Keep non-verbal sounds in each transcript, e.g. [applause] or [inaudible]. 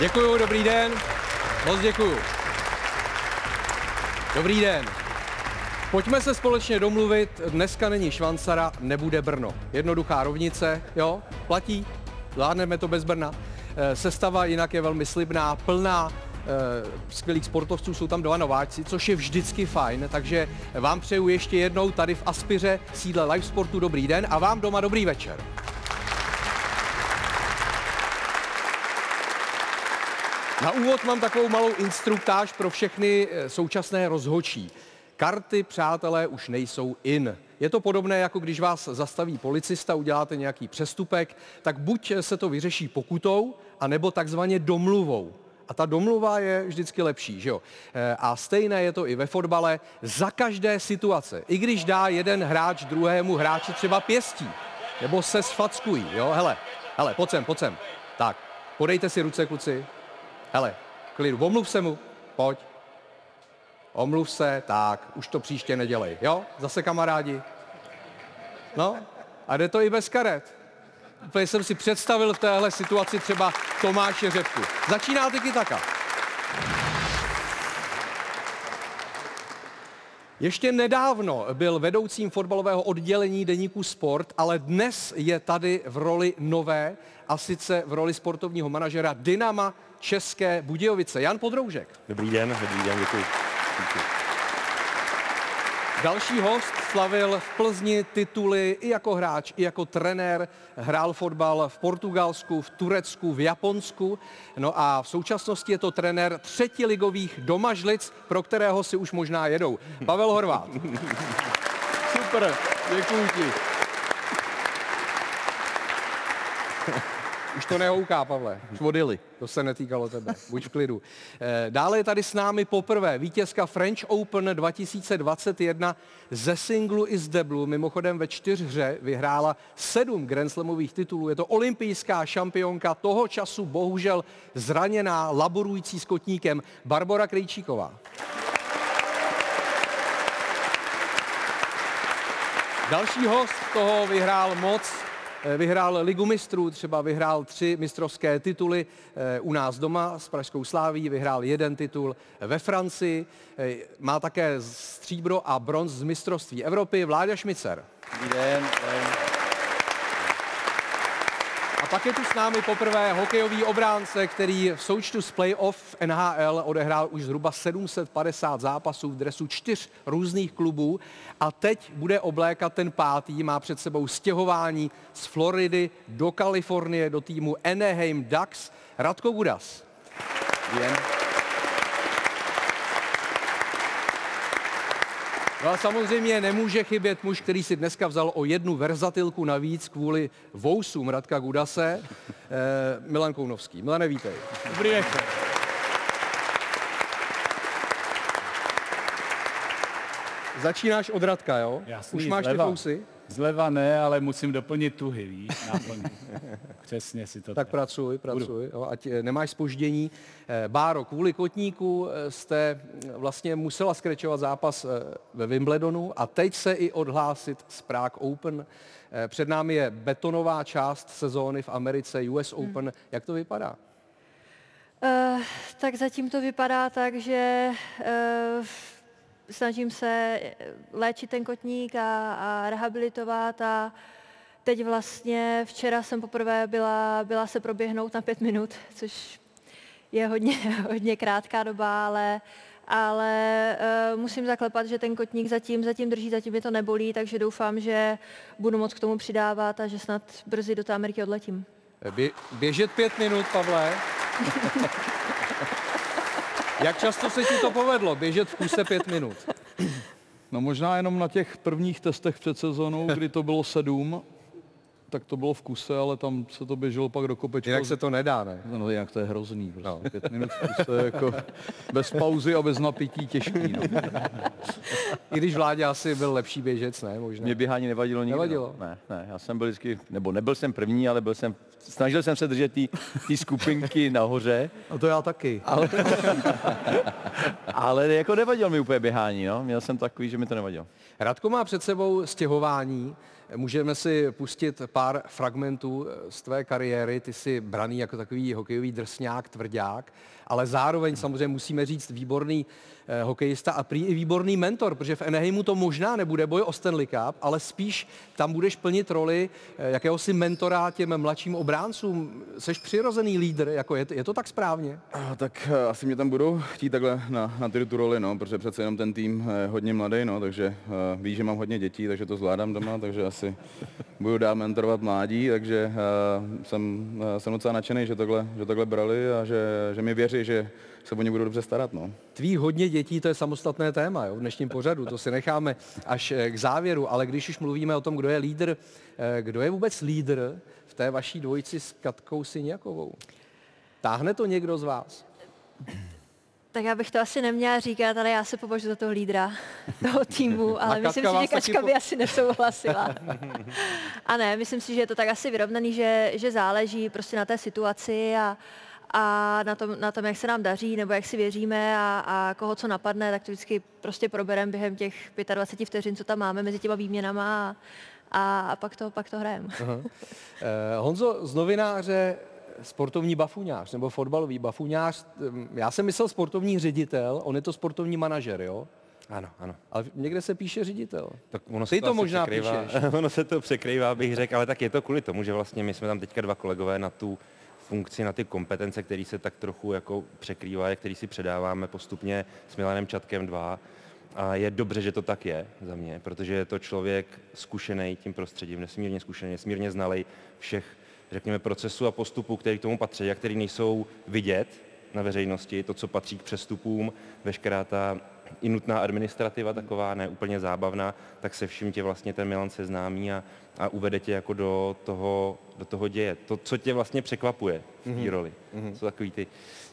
Děkuju, dobrý den. Moc děkuju. Dobrý den. Pojďme se společně domluvit, dneska není Švancara, nebude Brno. Jednoduchá rovnice, jo, platí, zvládneme to bez Brna. Eh, Sestava jinak je velmi slibná, plná, eh, skvělých sportovců, jsou tam dva nováčci, což je vždycky fajn, takže vám přeju ještě jednou tady v Aspiře, sídle Live Sportu dobrý den a vám doma dobrý večer. Na úvod mám takovou malou instruktáž pro všechny eh, současné rozhočí. Karty, přátelé, už nejsou in. Je to podobné, jako když vás zastaví policista, uděláte nějaký přestupek, tak buď se to vyřeší pokutou, anebo takzvaně domluvou. A ta domluva je vždycky lepší, že jo? Eh, A stejné je to i ve fotbale. Za každé situace, i když dá jeden hráč druhému hráči třeba pěstí, nebo se sfackují, jo? Hele, hele, pojď sem, pojď sem. Tak, podejte si ruce, kluci, Hele, klidu, omluv se mu, pojď. Omluv se, tak, už to příště nedělej, jo? Zase kamarádi. No, a jde to i bez karet. Úplně jsem si představil v téhle situaci třeba Tomáše Řepku. Začíná tiki taka. Ještě nedávno byl vedoucím fotbalového oddělení deníku Sport, ale dnes je tady v roli nové, a sice v roli sportovního manažera Dynama České Budějovice. Jan Podroužek. Dobrý den, dobrý den, děkuji. Děkuji. Další host slavil v Plzni tituly i jako hráč, i jako trenér. Hrál fotbal v Portugalsku, v Turecku, v Japonsku. No a v současnosti je to trenér třetiligových domažlic, pro kterého si už možná jedou. Pavel Horvát. Super, děkuji ti. Už to nehouká, Pavle. Už odjeli. To se netýkalo tebe. Buď v klidu. Eh, Dále je tady s námi poprvé vítězka French Open 2021 ze singlu i z deblu. Mimochodem ve čtyřhře vyhrála sedm Grand Slamových titulů. Je to olympijská šampionka toho času, bohužel zraněná, laborující s kotníkem Barbora Krejčíková. Další host toho vyhrál moc, vyhrál Ligu mistrů, třeba vyhrál tři mistrovské tituly eh, u nás doma s Pražskou sláví, vyhrál jeden titul ve Francii, eh, má také stříbro a bronz z mistrovství Evropy Vláďa Šmicer. Dobrý den. A pak je tu s námi poprvé hokejový obránce, který v součtu z playoff NHL odehrál už zhruba 750 zápasů v dresu čtyř různých klubů a teď bude oblékat ten pátý, má před sebou stěhování z Floridy do Kalifornie do týmu Anaheim Ducks. Radko Gudas. Dobrý No a samozřejmě nemůže chybět muž, který si dneska vzal o jednu verzatilku navíc kvůli vousům Radka Gudase, eh, Milan Kounovský. Milane, vítej. Dobrý večer. Začínáš od Radka, jo? Jasný, Už máš zleva. ty fousy? Zleva ne, ale musím doplnit tuhy, víš, náplň. [laughs] Přesně si to Tak pracuj, pracuj, jo, ať eh, nemáš spoždění. Eh, Báro, kvůli kotníku eh, jste vlastně musela skrečovat zápas ve Wimbledonu a teď se i odhlásit z Prague Open. Před námi je betonová část sezóny v Americe, US Open. Jak to vypadá? Uh, tak zatím to vypadá tak, že uh, snažím se léčit ten kotník a, a rehabilitovat a teď vlastně včera jsem poprvé byla, byla se proběhnout na pět minut, což je hodně, [laughs] hodně krátká doba, ale, ale uh, musím zaklepat, že ten kotník zatím, zatím drží, zatím mě to nebolí, takže doufám, že budu moc k tomu přidávat a že snad brzy do té Ameriky odletím. Eh, Bě- běžet pět minut, Pavle. [laughs] Jak často se ti to povedlo, běžet v kuse pět minut? No možná jenom na těch prvních testech před sezónou, kdy to bylo sedm, tak to bylo v kuse, ale tam se to běželo pak do kopečka. Jinak se to nedá, ne? No jinak to je hrozný. Prostě. No. Pět minut v kuse, jako [laughs] bez pauzy a bez napití těžký. No. [laughs] I když vládě asi byl lepší běžec, ne? Možná. Mě běhání nevadilo nikdy. Nevadilo? No. Ne, ne, já jsem byl vždycky, nebo nebyl jsem první, ale byl jsem, snažil jsem se držet ty skupinky [laughs] nahoře, A to já taky. ale, ale jako nevadilo mi úplně běhání, no. Měl jsem takový, že mi to nevadilo. Radko má před sebou stěhování. Můžeme si pustit pár fragmentů z tvé kariéry. Ty jsi braný jako takový hokejový drsňák, tvrdák, ale zároveň samozřejmě musíme říct výborný eh, hokejista a prý i výborný mentor, protože v Anaheimu to možná nebude boj o Stanley Cup, ale spíš tam budeš plnit roli eh, jakéhosi mentora těm mladším obráncům. Seš přirozený lídr, jako je, je to tak správně? Tak eh, asi mě tam budou chtít takhle na, na ty tu roli, no, protože přece jenom ten tým je hodně mladý, no, takže uh, ví, že mám hodně dětí, takže to zvládám doma, takže asi budu dál mentorovat mládí, takže uh, jsem, uh, jsem docela nadšený, že takhle, že takhle brali a že, že mi věří, že se o ně budu dobře starat. No. Tví hodně dětí, to je samostatné téma jo, v dnešním pořadu, to si necháme až eh, k závěru, ale když už mluvíme o tom, kdo je lídr, eh, kdo je vůbec lídr v té vaší dvojici s Katkou Syniakovou? Táhne to někdo z vás? Tak já bych to asi neměla říkat, ale já se považuji za toho lídra toho týmu, [laughs] ale myslím si, že Kačka po- by asi nesouhlasila. [laughs] A ne, myslím si, že je to tak asi vyrovnaný, že, že záleží prostě na té situaci a, a na tom, na tom, jak se nám daří, nebo jak si věříme a, a koho co napadne, tak to vždycky prostě probereme během těch 25 vteřin, co tam máme mezi těma výměnama a, a, a pak to, pak to hrajeme. Eh, Honzo, z novináře sportovní bafuňář nebo fotbalový bafuňář, hm, já jsem myslel sportovní ředitel, on je to sportovní manažer, jo? Ano, ano. Ale někde se píše ředitel. Tak ono Ty se to asi možná překrývá, píšeš. [laughs] ono se to překrývá, bych řekl, ale tak je to kvůli tomu, že vlastně my jsme tam teďka dva kolegové na tu funkci, na ty kompetence, které se tak trochu jako překrývají, které si předáváme postupně s Milanem Čatkem dva. A je dobře, že to tak je za mě, protože je to člověk zkušený tím prostředím, nesmírně zkušený, nesmírně znalej všech, řekněme, procesů a postupů, které k tomu patří a které nejsou vidět na veřejnosti, to, co patří k přestupům, veškerá ta i nutná administrativa taková, ne úplně zábavná, tak se vším tě vlastně ten Milan seznámí a, a uvede tě jako do toho, do toho děje. To, co tě vlastně překvapuje v té roli. Jsou takový ty,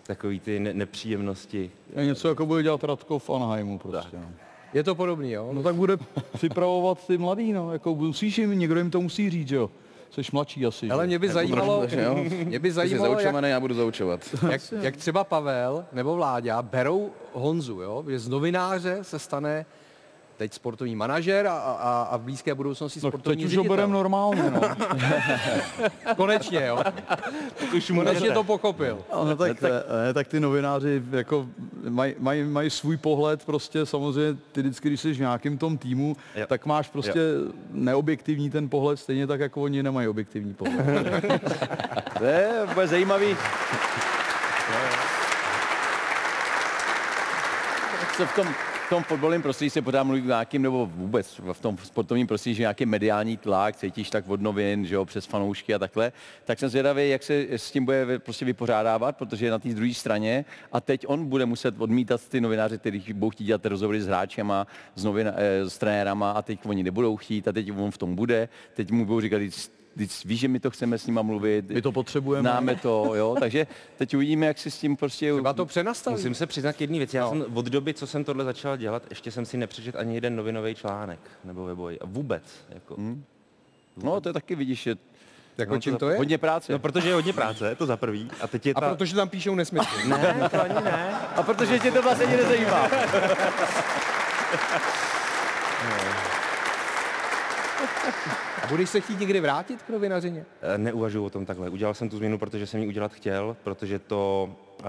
takový ty ne- nepříjemnosti. Je něco jako bude dělat Radko v Anaheimu prostě. No. Je to podobný, jo? no tak bude připravovat ty mladý, no, jako musíš jim, někdo jim to musí říct, že jo. Jsi mladší asi. Ale mě by zajímalo, trošku, jo. [laughs] mě by zajímalo, jak, já budu zaučovat. [laughs] jak, jak třeba Pavel nebo Vláďa berou Honzu, jo? že z novináře se stane teď sportovní manažer a, a, a v blízké budoucnosti No, sportovní teď už ho normálně, no. [laughs] Konečně, jo? Konečně to pochopil. No, tak, ne, tak ty novináři jako mají maj, maj svůj pohled, prostě samozřejmě ty vždycky, když jsi v nějakém tom týmu, Jo. tak máš prostě neobjektivní ten pohled, stejně tak, jako oni nemají objektivní pohled. [laughs] To je bude zajímavý. Co v tom, v tom fotbalovém prostředí se pořád mluví nějakým, nebo vůbec v tom sportovním prostředí, že nějaký mediální tlak, cítíš tak od novin, že jo, přes fanoušky a takhle, tak jsem zvědavý, jak se s tím bude prostě vypořádávat, protože je na té druhé straně a teď on bude muset odmítat ty novináři, kteří budou chtít dělat rozhovory s hráčema, s, novina, eh, s trenérama a teď oni nebudou chtít a teď on v tom bude, teď mu budou říkat, "Vždyť- vždyť víš, že my to chceme s nima mluvit. My to potřebujeme. Známe to, jo, takže teď uvidíme, jak si s tím prostě... Třeba to přenastaví. Musím se přiznat k jedné věci. Já no. jsem od doby, co jsem tohle začal dělat, ještě jsem si nepřečet ani jeden novinový článek nebo webový. A vůbec. Jako. Hmm. No, to je taky, vidíš, že Jako čím to je? Hodně práce. No, protože je hodně práce, to za prvý. A teď je A ta... protože tam píšou nesmysly. Ne, to ani ne. A protože tě to vlastně ani nezajímá. A [laughs] [laughs] budeš se chtít někdy vrátit k novinařině? Eh, Neuvažuji o tom takhle. Udělal jsem tu změnu, protože jsem ji udělat chtěl, protože to uh,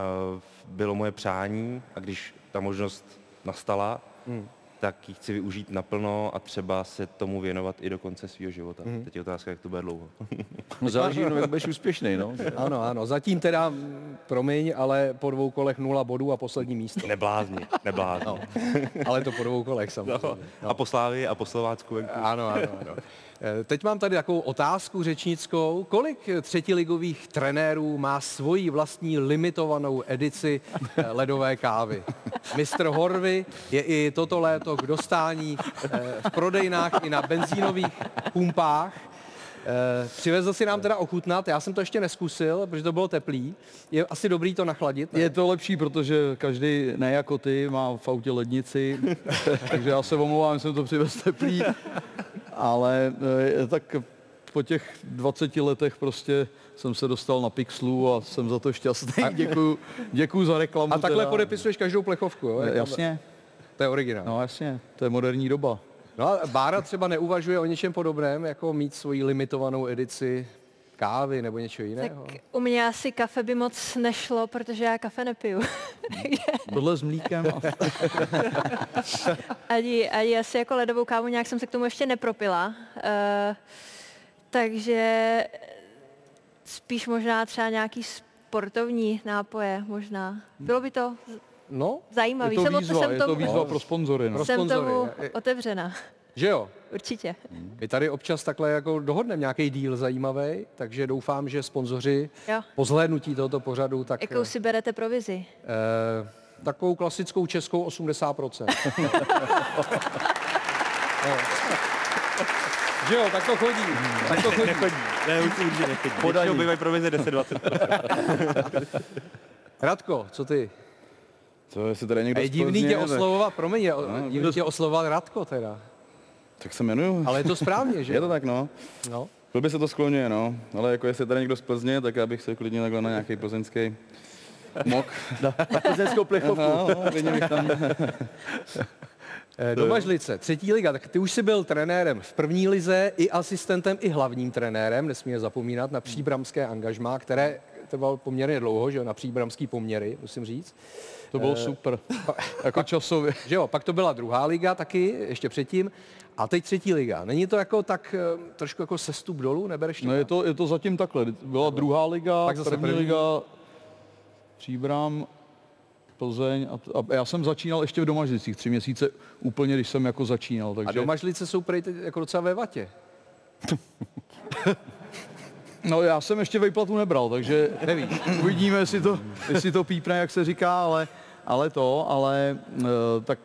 bylo moje přání a když ta možnost nastala, hmm. tak ji chci využít naplno a třeba se tomu věnovat i do konce svého života. Hmm. Teď je otázka, jak to bude dlouho. [laughs] no, záleží, no, jak budeš úspěšný, no. [laughs] Ano, ano. Zatím teda, mm, promiň, ale po dvou kolech nula bodů a poslední místo. Neblázni, neblázni. No. Ale to po dvou kolech samozřejmě. A po Slávii a po Slovácku venku. Ano, ano, ano. Eh, Teď mám tady takovou otázku řečnickou. Kolik třetiligových trenérů má svoji vlastní limitovanou edici eh, ledové kávy? Mistr Horvy je i toto léto k dostání eh, v prodejnách i na benzínových pumpách. Přivezl si nám teda ochutnat, já jsem to ještě neskusil, protože to bylo teplý. Je asi dobrý to nachladit. ne? Je to lepší, protože každý, ne jako ty, má v autě lednici, [laughs] takže já se omlouvám, jsem to přivez teplý, ale eh, tak po těch 20 letech prostě jsem se dostal na Pixlu a jsem za to šťastný. Děkuju, děkuju za reklamu. A takhle teda. podepisuješ každou plechovku, jo? Jak- Jasně, To je originál. no jasně, to je moderní doba. No a Bára třeba neuvažuje o něčem podobném, jako mít svoji limitovanou edici kávy nebo něčeho jiného? Tak u mě asi kafe by moc nešlo, protože já kafe nepiju. [laughs] Tohle s mlíkem. A... [laughs] ani, ani asi jako ledovou kávu nějak jsem se k tomu ještě nepropila. Uh, takže spíš možná třeba nějaký sportovní nápoje možná. Bylo by to No, Je zajímavý. to jsem, o- výzva, jsem je to tomu, výzva pro sponzory. No. Pro jsem sponzory. tomu Je- otevřena. Že jo? Určitě. My tady občas takhle jako dohodneme nějaký díl zajímavý, takže doufám, že sponzoři Jo. po zhlédnutí tohoto pořadu tak Jakou si berete provizi? eh, takovou klasickou českou 80%. no. [laughs] Že jo, tak to chodí. Tak to chodí. Ne, už určitě nechodí. Většinou bývají provize 10-20. [laughs] Radko, co ty? Co, jestli tady někdo A je divný tě tak- oslovovat, promiň, je, divný tě oslovovat Radko teda. Tak se jmenuju. Ale je to správně, že? [laughs] Je to tak, no. No. Blbě se to skloňuje, no. Ale jako jestli je tady někdo z Plzně, tak já bych se klidně takhle na nějaký plzeňský mok. [laughs] Plzeňskou plechovku. No, no, bych tam... [laughs] Eh, Do Mažlice, třetí liga, tak ty už jsi byl trenérem v první lize, i asistentem, i hlavním trenérem, nesmíme zapomínat na příbramské angažmá, které trvalo poměrně dlouho, že jo, na příbramský poměry, musím říct. To bylo super. jako časově. Že jo, pak to byla druhá liga taky, ještě předtím, a teď třetí liga. Není to jako tak eh, trošku jako sestup dolů, nebereš to? No je to, je to zatím takhle. Byla druhá liga, Pak zase první, první. liga, Příbram, Plzeň a, a já jsem začínal ještě v Domažlicích tři měsíce úplně, když jsem jako začínal. A Takže, do Mažlice jsou prej jako docela ve vatě. [laughs] No já jsem ještě vejplatu nebral, takže nevíš. Uvidíme, jestli to, jestli to pípne, jak se říká, ale, ale to, ale eh, tak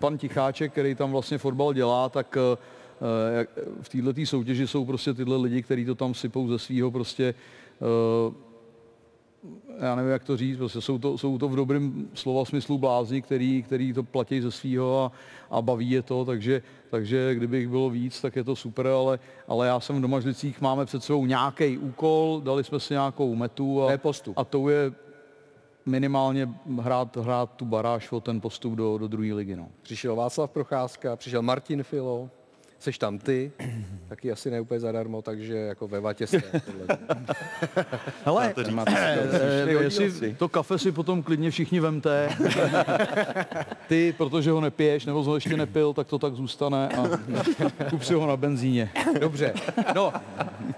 pan Ticháček, který tam vlastně fotbal dělá, tak eh, v této soutěži jsou prostě tyhle lidi, kteří to tam sypou ze svého prostě eh, já nevím, jak to říct, prostě jsou to, jsou to v dobrém slova smyslu blázni, který, který to platí ze svého a, a baví je to, takže, takže kdybych bylo víc, tak je to super, ale, ale já jsem v Domažlicích, máme před sebou nějaký úkol, dali jsme si nějakou metu To a, je postup. a tou je minimálně hrát, hrát tu baráž o ten postup do, do druhé ligy. No. Přišel Václav Procházka, přišel Martin Filo, seš tam ty, taky asi ne úplně zadarmo, takže jako ve vatě jste. Hele, [laughs] to říct. eh, jestli to kafe si potom klidně všichni vemte. [laughs] Ty, protože ho nepiješ, nebo ho ještě nepil, tak to tak zůstane a [laughs] kup si ho na benzíně. Dobře, no,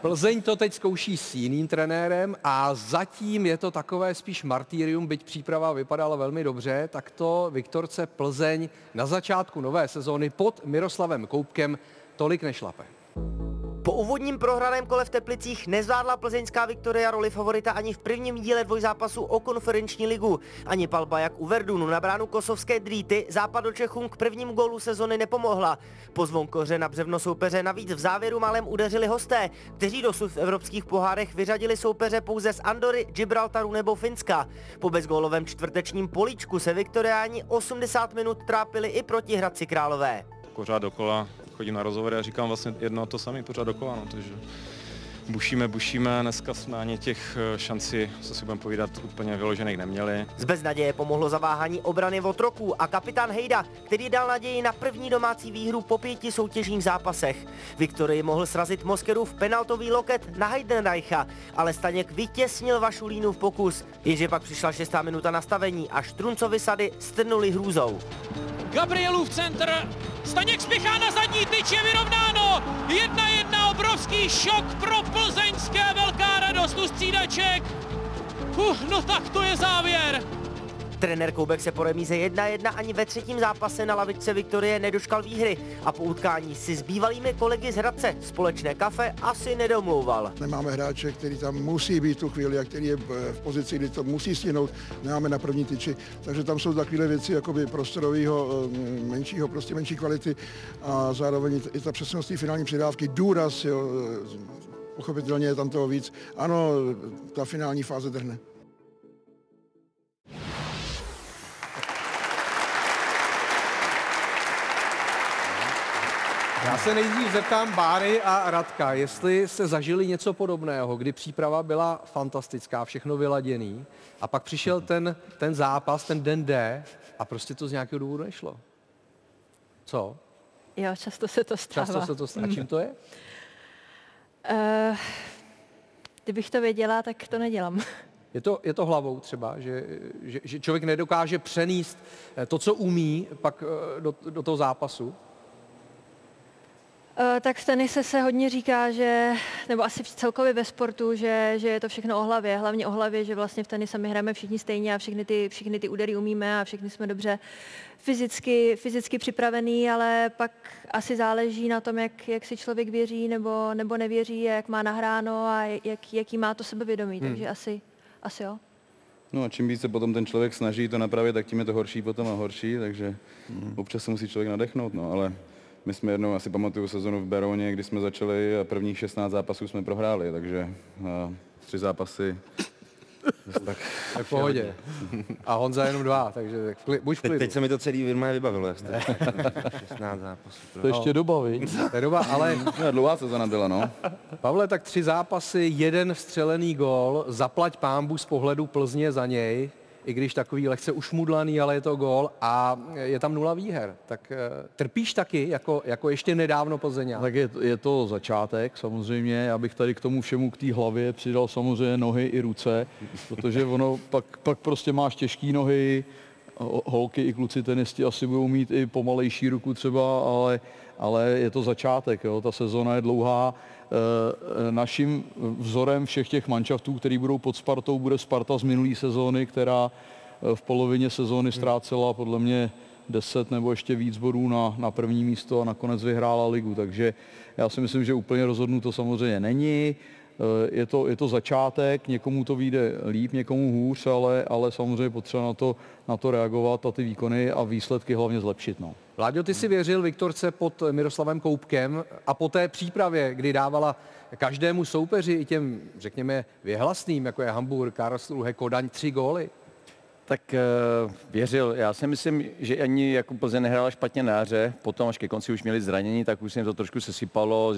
Plzeň to teď zkouší s jiným trenérem a zatím je to takové spíš martýrium, byť příprava vypadala velmi dobře, tak to Viktorce Plzeň na začátku nové sezóny pod Miroslavem Koupkem tolik nešlape. Po úvodním prohraném kole v Teplicích nezvládla plzeňská Viktoria roli favorita ani v prvním díle dvojzápasu o konferenční ligu. Ani palba jak u Verdunu na bránu kosovské drýty západočechům k prvním gólu sezony nepomohla. Po zvonkoře na břevno soupeře navíc v závěru málem udeřili hosté, kteří dosud v evropských pohárech vyřadili soupeře pouze z Andory, Gibraltaru nebo Finska. Po bezgólovém čtvrtečním políčku se Viktoriáni 80 minut trápili i proti Hradci Králové. pořád dokola chodím na rozhovory a říkám vlastně jedno a to samé pořád dokola, no, takže bušíme, bušíme, dneska jsme ani těch eh, šancí, co si budeme povídat, úplně vyložených neměli. Z beznaděje pomohlo zaváhání obrany Votroků a kapitán Hejda, který dal naději na první domácí výhru po pěti soutěžních zápasech. Viktorii mohl srazit Moskerův penaltový loket na Heidenreicha, ale Staněk vytěsnil Vašulínu v pokus, jenže pak přišla šestá minuta nastavení a Štruncovi sady strnuli hrůzou. Gabrielův centr, Staněk spěchá na zadní tyč, je vyrovnáno, jedna jedna, obrovský šok pro plzeňské, velká radost u střídaček. Uh, no tak to je závěr. Trenér Koubek se po remíze 1-1 ani ve třetím zápase na lavičce Viktorie nedočkal výhry a po utkání si s bývalými kolegy z Hradce společné kafe asi nedomlouval. Nemáme hráče, který tam musí být tu chvíli a který je v v pozici, kdy to musí stihnout. Nemáme na první tyči, takže tam jsou takové věci jakoby prostorového, menšího, prostě menší kvality a zároveň i ta přesnost té finální přidávky, důraz, jo, pochopitelně je tam toho víc. Ano, ta finální fáze trhne. Já se nejdřív zeptám Báry a Radka, jestli se zažili něco podobného, kdy příprava byla fantastická, všechno vyladěný a pak přišel ten, ten zápas, ten den D a prostě to z nějakého důvodu nešlo. Co? Jo, často se to stává. Často se to stává. A čím to je? Uh, kdybych to věděla, tak to nedělám. Je to, je to hlavou třeba, že, že, že člověk nedokáže přenést eh, to, co umí, pak eh, do, do toho zápasu? Uh, tak v tenise se hodně říká, že, nebo asi celkově ve sportu, že, že je to všechno o hlavě. Hlavně o hlavě, že vlastně v tenise my hrajeme všichni stejně a všechny ty, všechny ty údery umíme a všichni jsme dobře fyzicky, fyzicky připravený, ale pak asi záleží na tom, jak, jak si člověk věří nebo, nebo nevěří, jak má nahráno a jak, jaký má to sebevědomí. Hmm. Takže asi, asi jo. No a čím více potom ten člověk snaží to napravit, tak tím je to horší potom a horší, takže hmm. občas se musí člověk nadechnout, no ale my jsme jednou, asi pamatuju sezonu v Berouně, kdy jsme začali a prvních 16 zápasů jsme prohráli, takže a, tři zápasy [laughs] tak, tak v pohodě. A Honza jenom dva, takže kli, buď v klidu. Teď, teď se mi to celý Virma vybavilo, jak jste [laughs] 16 zápasů. To ještě doba, víš? [laughs] To je doba, ale... No, dlouhá sezona byla, no. Pavle, tak tři zápasy, jeden vstřelený gól, zaplať pámbu z pohledu Plzně za něj i když takový lehce ušmudlaný, ale je to gól a je tam nula výher. Tak uh, trpíš taky, jako, jako ještě nedávno Plzeň. Tak je, je to začátek samozřejmě, já bych tady k tomu všemu k té hlavě přidal samozřejmě nohy i ruce, [laughs] protože ono pak, pak prostě máš těžké nohy, holky i kluci tenisti asi budou mít i pomalejší ruku třeba, ale, ale je to začátek, jo. ta sezona je dlouhá. E, naším vzorem všech těch manšaftů, který budou pod Spartou, bude Sparta z minulé sezóny, která e, v polovině sezóny ztrácela podle mě 10 nebo ještě víc bodů na, na první místo a nakonec vyhrála ligu. Takže já si myslím, že úplně rozhodnuto samozřejmě není. Eh, je to, je to začátek, někomu to vyjde líp, někomu hůř, ale, ale samozřejmě potřeba na to, na to reagovat a ty výkony a výsledky hlavně zlepšit. No. Láďo, ty si věřil Viktorce pod Miroslavem Koupkem a po té přípravě, kdy dávala každému soupeři, i těm, řekněme, věhlasným, jako je Hamburg, Karlsruhe, Kodaň, tři góly. Tak uh, věřil. Já si myslím, že ani jako Plzeň nehrála špatně na hře. Potom až ke konci už měli zranění, tak už se jim to trošku sesypalo.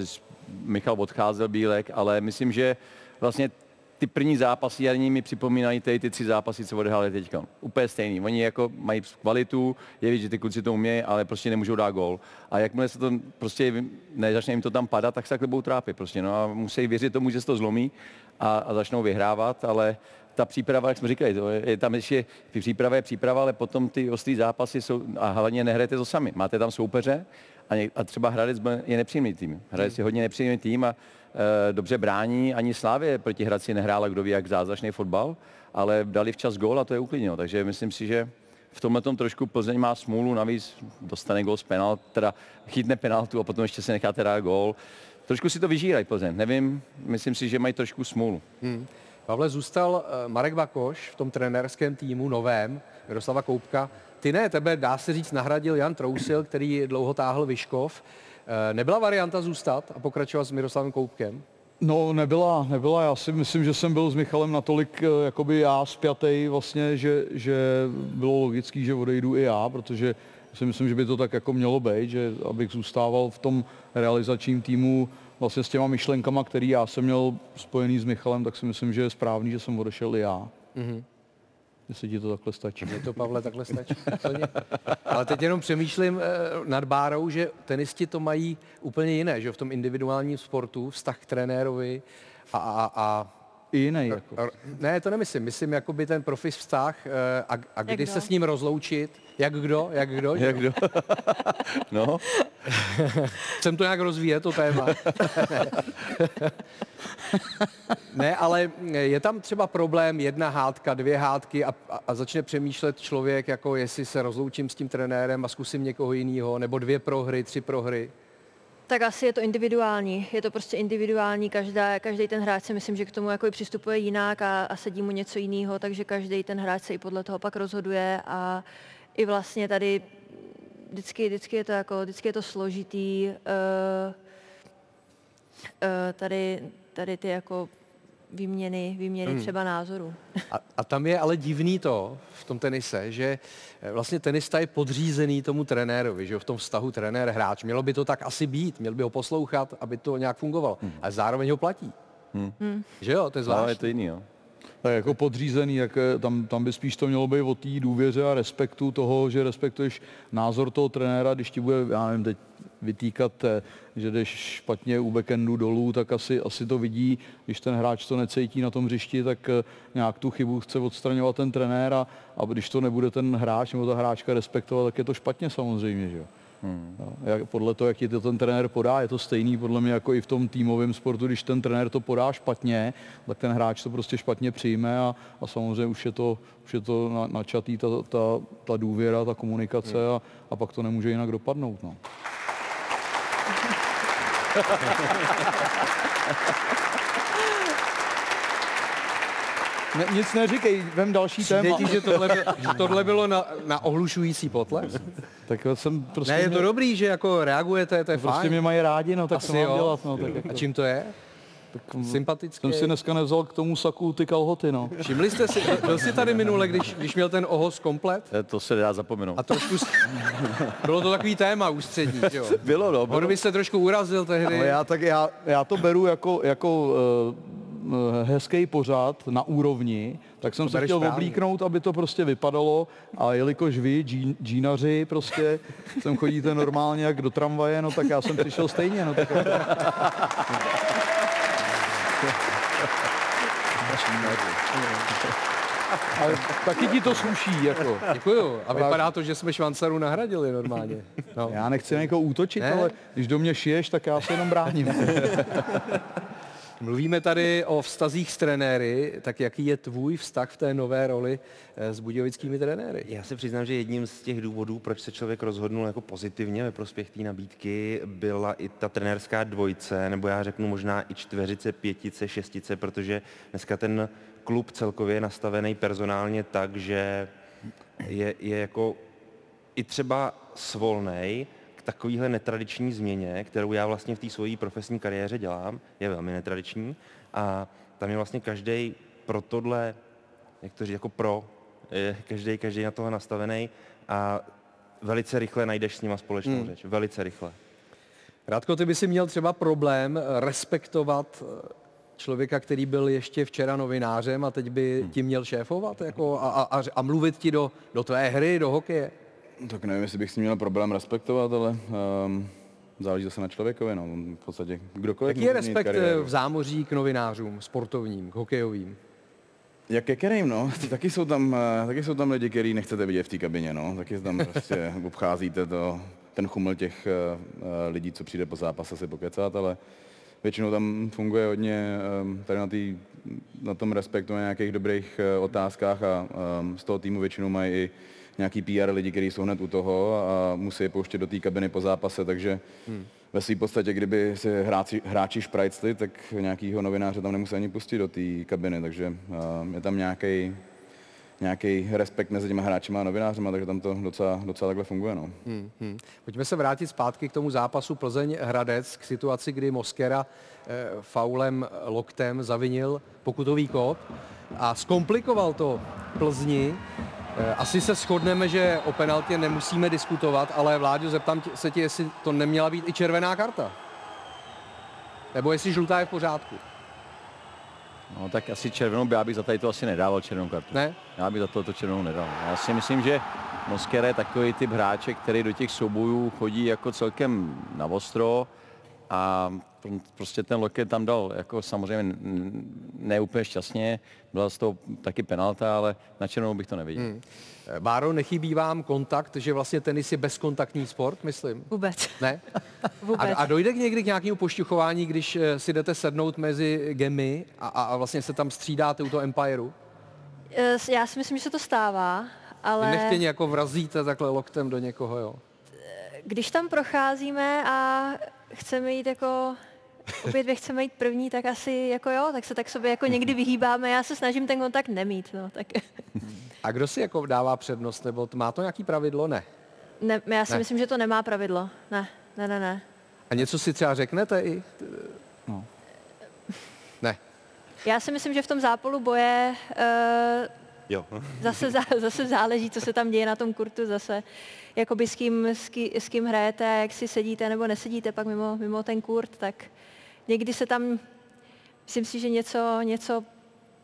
Michal odcházel, Bílek, ale myslím, že vlastně ty první zápasy jarní mi připomínají ty, ty tři zápasy, co odehráli teď. Úplně stejný. Oni jako mají kvalitu, je vidět, že ty kluci to umějí, ale prostě nemůžou dát gol. A jakmile se to prostě nezačne jim to tam padat, tak se takhle budou trápit. Prostě, no a musí věřit tomu, že se to zlomí a, a začnou vyhrávat, ale ta příprava, jak jsme říkali, to je, tam ještě příprava je příprava, ale potom ty ostrý zápasy jsou, a hlavně nehrajete to sami. Máte tam soupeře a, ně, a třeba Hradec je nepříjemný tým. Hradec je hodně nepříjemný tým a e, dobře brání. Ani Slávě proti Hradci nehrála, kdo ví, jak zázračný fotbal, ale dali včas gól a to je uklidněno. Takže myslím si, že v tomhle tom trošku Plzeň má smůlu, navíc dostane gól z penalt, teda chytne penaltu a potom ještě se nechá teda gól. Trošku si to vyžírají Plzeň, nevím, myslím si, že mají trošku smůlu. Hmm. Pavle, zůstal eh, Marek Bakoš v tom trenérském týmu novém, Miroslava Koupka. Ty ne, tebe dá se říct nahradil Jan Trousil, který dlouho táhl Vyškov. Eh, nebyla varianta zůstat a pokračovat s Miroslavem Koupkem? No nebyla, nebyla. Já si myslím, že jsem byl s Michalem natolik eh, jakoby já spjatej vlastně, že, že bylo logický, že odejdu i já, protože si myslím, že by to tak jako mělo být, že abych zůstával v tom realizačním týmu vlastně s těma myšlenkama, který já jsem měl spojený s Michalem, tak si myslím, že je správný, že jsem odešel i já. Mm-hmm. Jestli ti to takhle stačí. Mně to, Pavle, takhle stačí. Ale teď jenom přemýšlím eh, nad Bárou, že tenisti to mají úplně jiné, že v tom individuálním sportu, vztah k trenérovi a, a, a i jiný. Jako. Ne, to nemyslím. Myslím jakoby ten profis vztah eh, a, a kdy se s ním rozloučit. Jak kdo? Jak kdo? Jak kdo? [laughs] no. Chcem to nějak rozvíjet, to téma. [laughs] ne, ale je tam třeba problém jedna hádka, dvě hádky a, a, a začne přemýšlet člověk, jako jestli se rozloučím s tím trenérem a zkusím někoho jiného, nebo dvě prohry, tři prohry. Tak asi je to individuální. Je to prostě individuální. Každá, každý ten hráč si myslím, že k tomu jako přistupuje jinak a, a sedí mu něco jiného, takže každý ten hráč se i podle toho pak rozhoduje a i vlastně tady vždycky, vždycky, je, to jako, vždycky je to složitý. Uh, uh, tady tady ty jako výměny, výměny Hmm. třeba názorů. [laughs] A, a tam je ale divný to v tom tenise, že eh, vlastně tenista je podřízený tomu trenérovi, že jo, v tom vztahu trenér-hráč. Mělo by to tak asi být, měl by ho poslouchat, aby to nějak fungovalo. Ale zároveň ho platí. Hmm. Že jo, to je No, zvláštní. je to jiný, jo. Tak jako podřízený, jak, eh, tam, tam by spíš to mělo být o té důvěře a respektu toho, že respektuješ názor toho trenéra, když ti bude, já nevím, teď vytýkat, eh, že jdeš špatně u backendu dolů, tak asi, asi to vidí, když ten hráč to necítí na tom hřišti, tak eh, nějak tu chybu chce odstraňovat ten trenér a, a když to nebude ten hráč nebo ta hráčka respektovat, tak je to špatně samozřejmě, že jo. Hmm. Jak, podle toho, jak ti to ten trenér podá, je to stejný podle mě jako i v tom týmovém sportu, když ten trenér to podá špatně, tak ten hráč to prostě špatně přijme a, a samozřejmě už je to, už je to na, načatý ta, ta, ta důvěra, ta komunikace a, a pak to nemůže jinak dopadnout. No. [laughs] Ne, nic neříkej, vem další téma. Přijde ti, že tohle, by- [laughs] že tohle bylo na, na ohlušující potlesk? Tak já jsem prostě... Ne, je to mě- dobrý, že jako reagujete, to je Prostě fajn. mě mají rádi, no tak Asi co mám jo. dělat, no. Tak jako, A čím to je? Sympatický. jsem si dneska nevzal k tomu saku ty kalhoty, no. Všimli jste si, byl jsi tady minule, když, když měl ten ohos komplet? Eh, To se dá zapomenout. A trošku, bylo to takový téma ústřední, že jo? Bylo, no. Bylo. On by se trošku urazil tehdy. Ale já, tak já, já to beru jako, jako uh, hezký pořad na úrovni, tak jsem To se chtěl správně. oblíknout, aby to prostě vypadalo a jelikož vy, džín, džínaři, prostě sem chodíte normálně jak do tramvaje, no tak já jsem přišel stejně, no tak ale taky ti to sluší, jako. Děkuju. A vypadá to, že jsme švancaru nahradili normálně. No. Já nechci na někoho útočit, Ne. ale když do mě šiješ, tak já se jenom bráním. [laughs] Mluvíme tady o vztazích s trenéry, tak jaký je tvůj vztah v té nové roli eh, s budějovickými trenéry? Já se přiznám, že jedním z těch důvodů, proč se člověk rozhodnul jako pozitivně ve prospěch té nabídky, byla i ta trenérská dvojce, nebo já řeknu možná i čtveřice, pětice, šestice, protože dneska ten klub celkově je nastavený personálně tak, že je, je jako i třeba svolnej takovýhle netradiční změně, kterou já vlastně v té svojí profesní kariéře dělám, je velmi netradiční a tam je vlastně každý pro tohle, jak to říct, jako pro, každý, každý na tohle nastavený a velice rychle najdeš s nima společnou Hmm. řeč, velice rychle. Radko, ty by si měl třeba problém respektovat eh, člověka, který byl ještě včera novinářem a teď by ti měl šéfovat jako a, a, a, a mluvit ti do, do tvé hry, do hokeje? Tak nevím, jestli bych si měl problém respektovat, ale um, záleží zase na člověkovi, no. V podstatě kdokoliv Jaký je respekt eh, v zámoří k novinářům, sportovním, k hokejovým? Jak ke kterým, no. [laughs] Taky jsou tam, eh, taky jsou tam lidi, který nechcete vidět v té kabině, no. Taky tam prostě [laughs] obcházíte to, ten chumel těch eh, lidí, co přijde po zápase si pokecat, ale většinou tam funguje hodně eh, tady na, tý, na tom respektu, na nějakých dobrých otázkách a eh, z toho týmu většinou mají i nějaký PR lidi, kteří jsou hned u toho a musí je pouštět do té kabiny po zápase, takže Hmm. ve své podstatě, kdyby si hráči, hráči šprajcli, tak nějakýho novináře tam nemusí ani pustit do té kabiny, takže uh, je tam nějaký nějaký respekt mezi těma hráčima a novinářima, takže tam to docela, docela takhle funguje. No. Hmm, hmm. Pojďme se vrátit zpátky k tomu zápasu Plzeň-Hradec, k situaci, kdy Moskera eh, faulem loktem zavinil pokutový kód a zkomplikoval to Plzni. Eh, asi se shodneme, že o penaltě nemusíme diskutovat, ale Vláďo, zeptám se tě, jestli to neměla být i červená karta. Nebo jestli žlutá je v pořádku. No tak asi červenou, by- já bych za tady to asi nedával červenou kartu. Ne? Já bych za to, to červenou nedal. Já si myslím, že Moskera je takový typ hráče, který do těch soubojů chodí jako celkem na ostro a prostě ten loket tam dal jako samozřejmě ne úplně šťastně, byla z toho taky penalta, ale na červenou bych to neviděl. Hmm. Eh, Báro, nechybí vám kontakt, že vlastně tenis je bezkontaktní sport, myslím? Vůbec. Ne? [laughs] Vůbec. A, a dojde k někdy k nějakému pošťuchování, když eh, si jdete sednout mezi gemy a, a, vlastně se tam střídáte u toho Empireu? Eh, Já si myslím, že se to stává, ale Ale... Nechtěně jako vrazíte takhle loktem do někoho, jo? když tam procházíme a chceme jít jako obě dvě chceme jít první, tak asi jako jo, tak se tak sobě jako někdy vyhýbáme. Já se snažím ten kontakt nemít, no, tak A kdo si jako dává přednost, nebo to, má to nějaký pravidlo? Ne. ne, já si Ne. myslím, že to nemá pravidlo. Ne, ne, ne, ne. A něco si třeba řeknete i? Ne. Já si myslím, že v tom zápolu boje uh, Jo. zase, zá- zase záleží, co se tam děje na tom kurtu zase. Jakoby s kým, s, ký, s kým hrajete, jak si sedíte nebo nesedíte pak mimo, mimo ten kurt, tak někdy se tam, myslím si, že něco, něco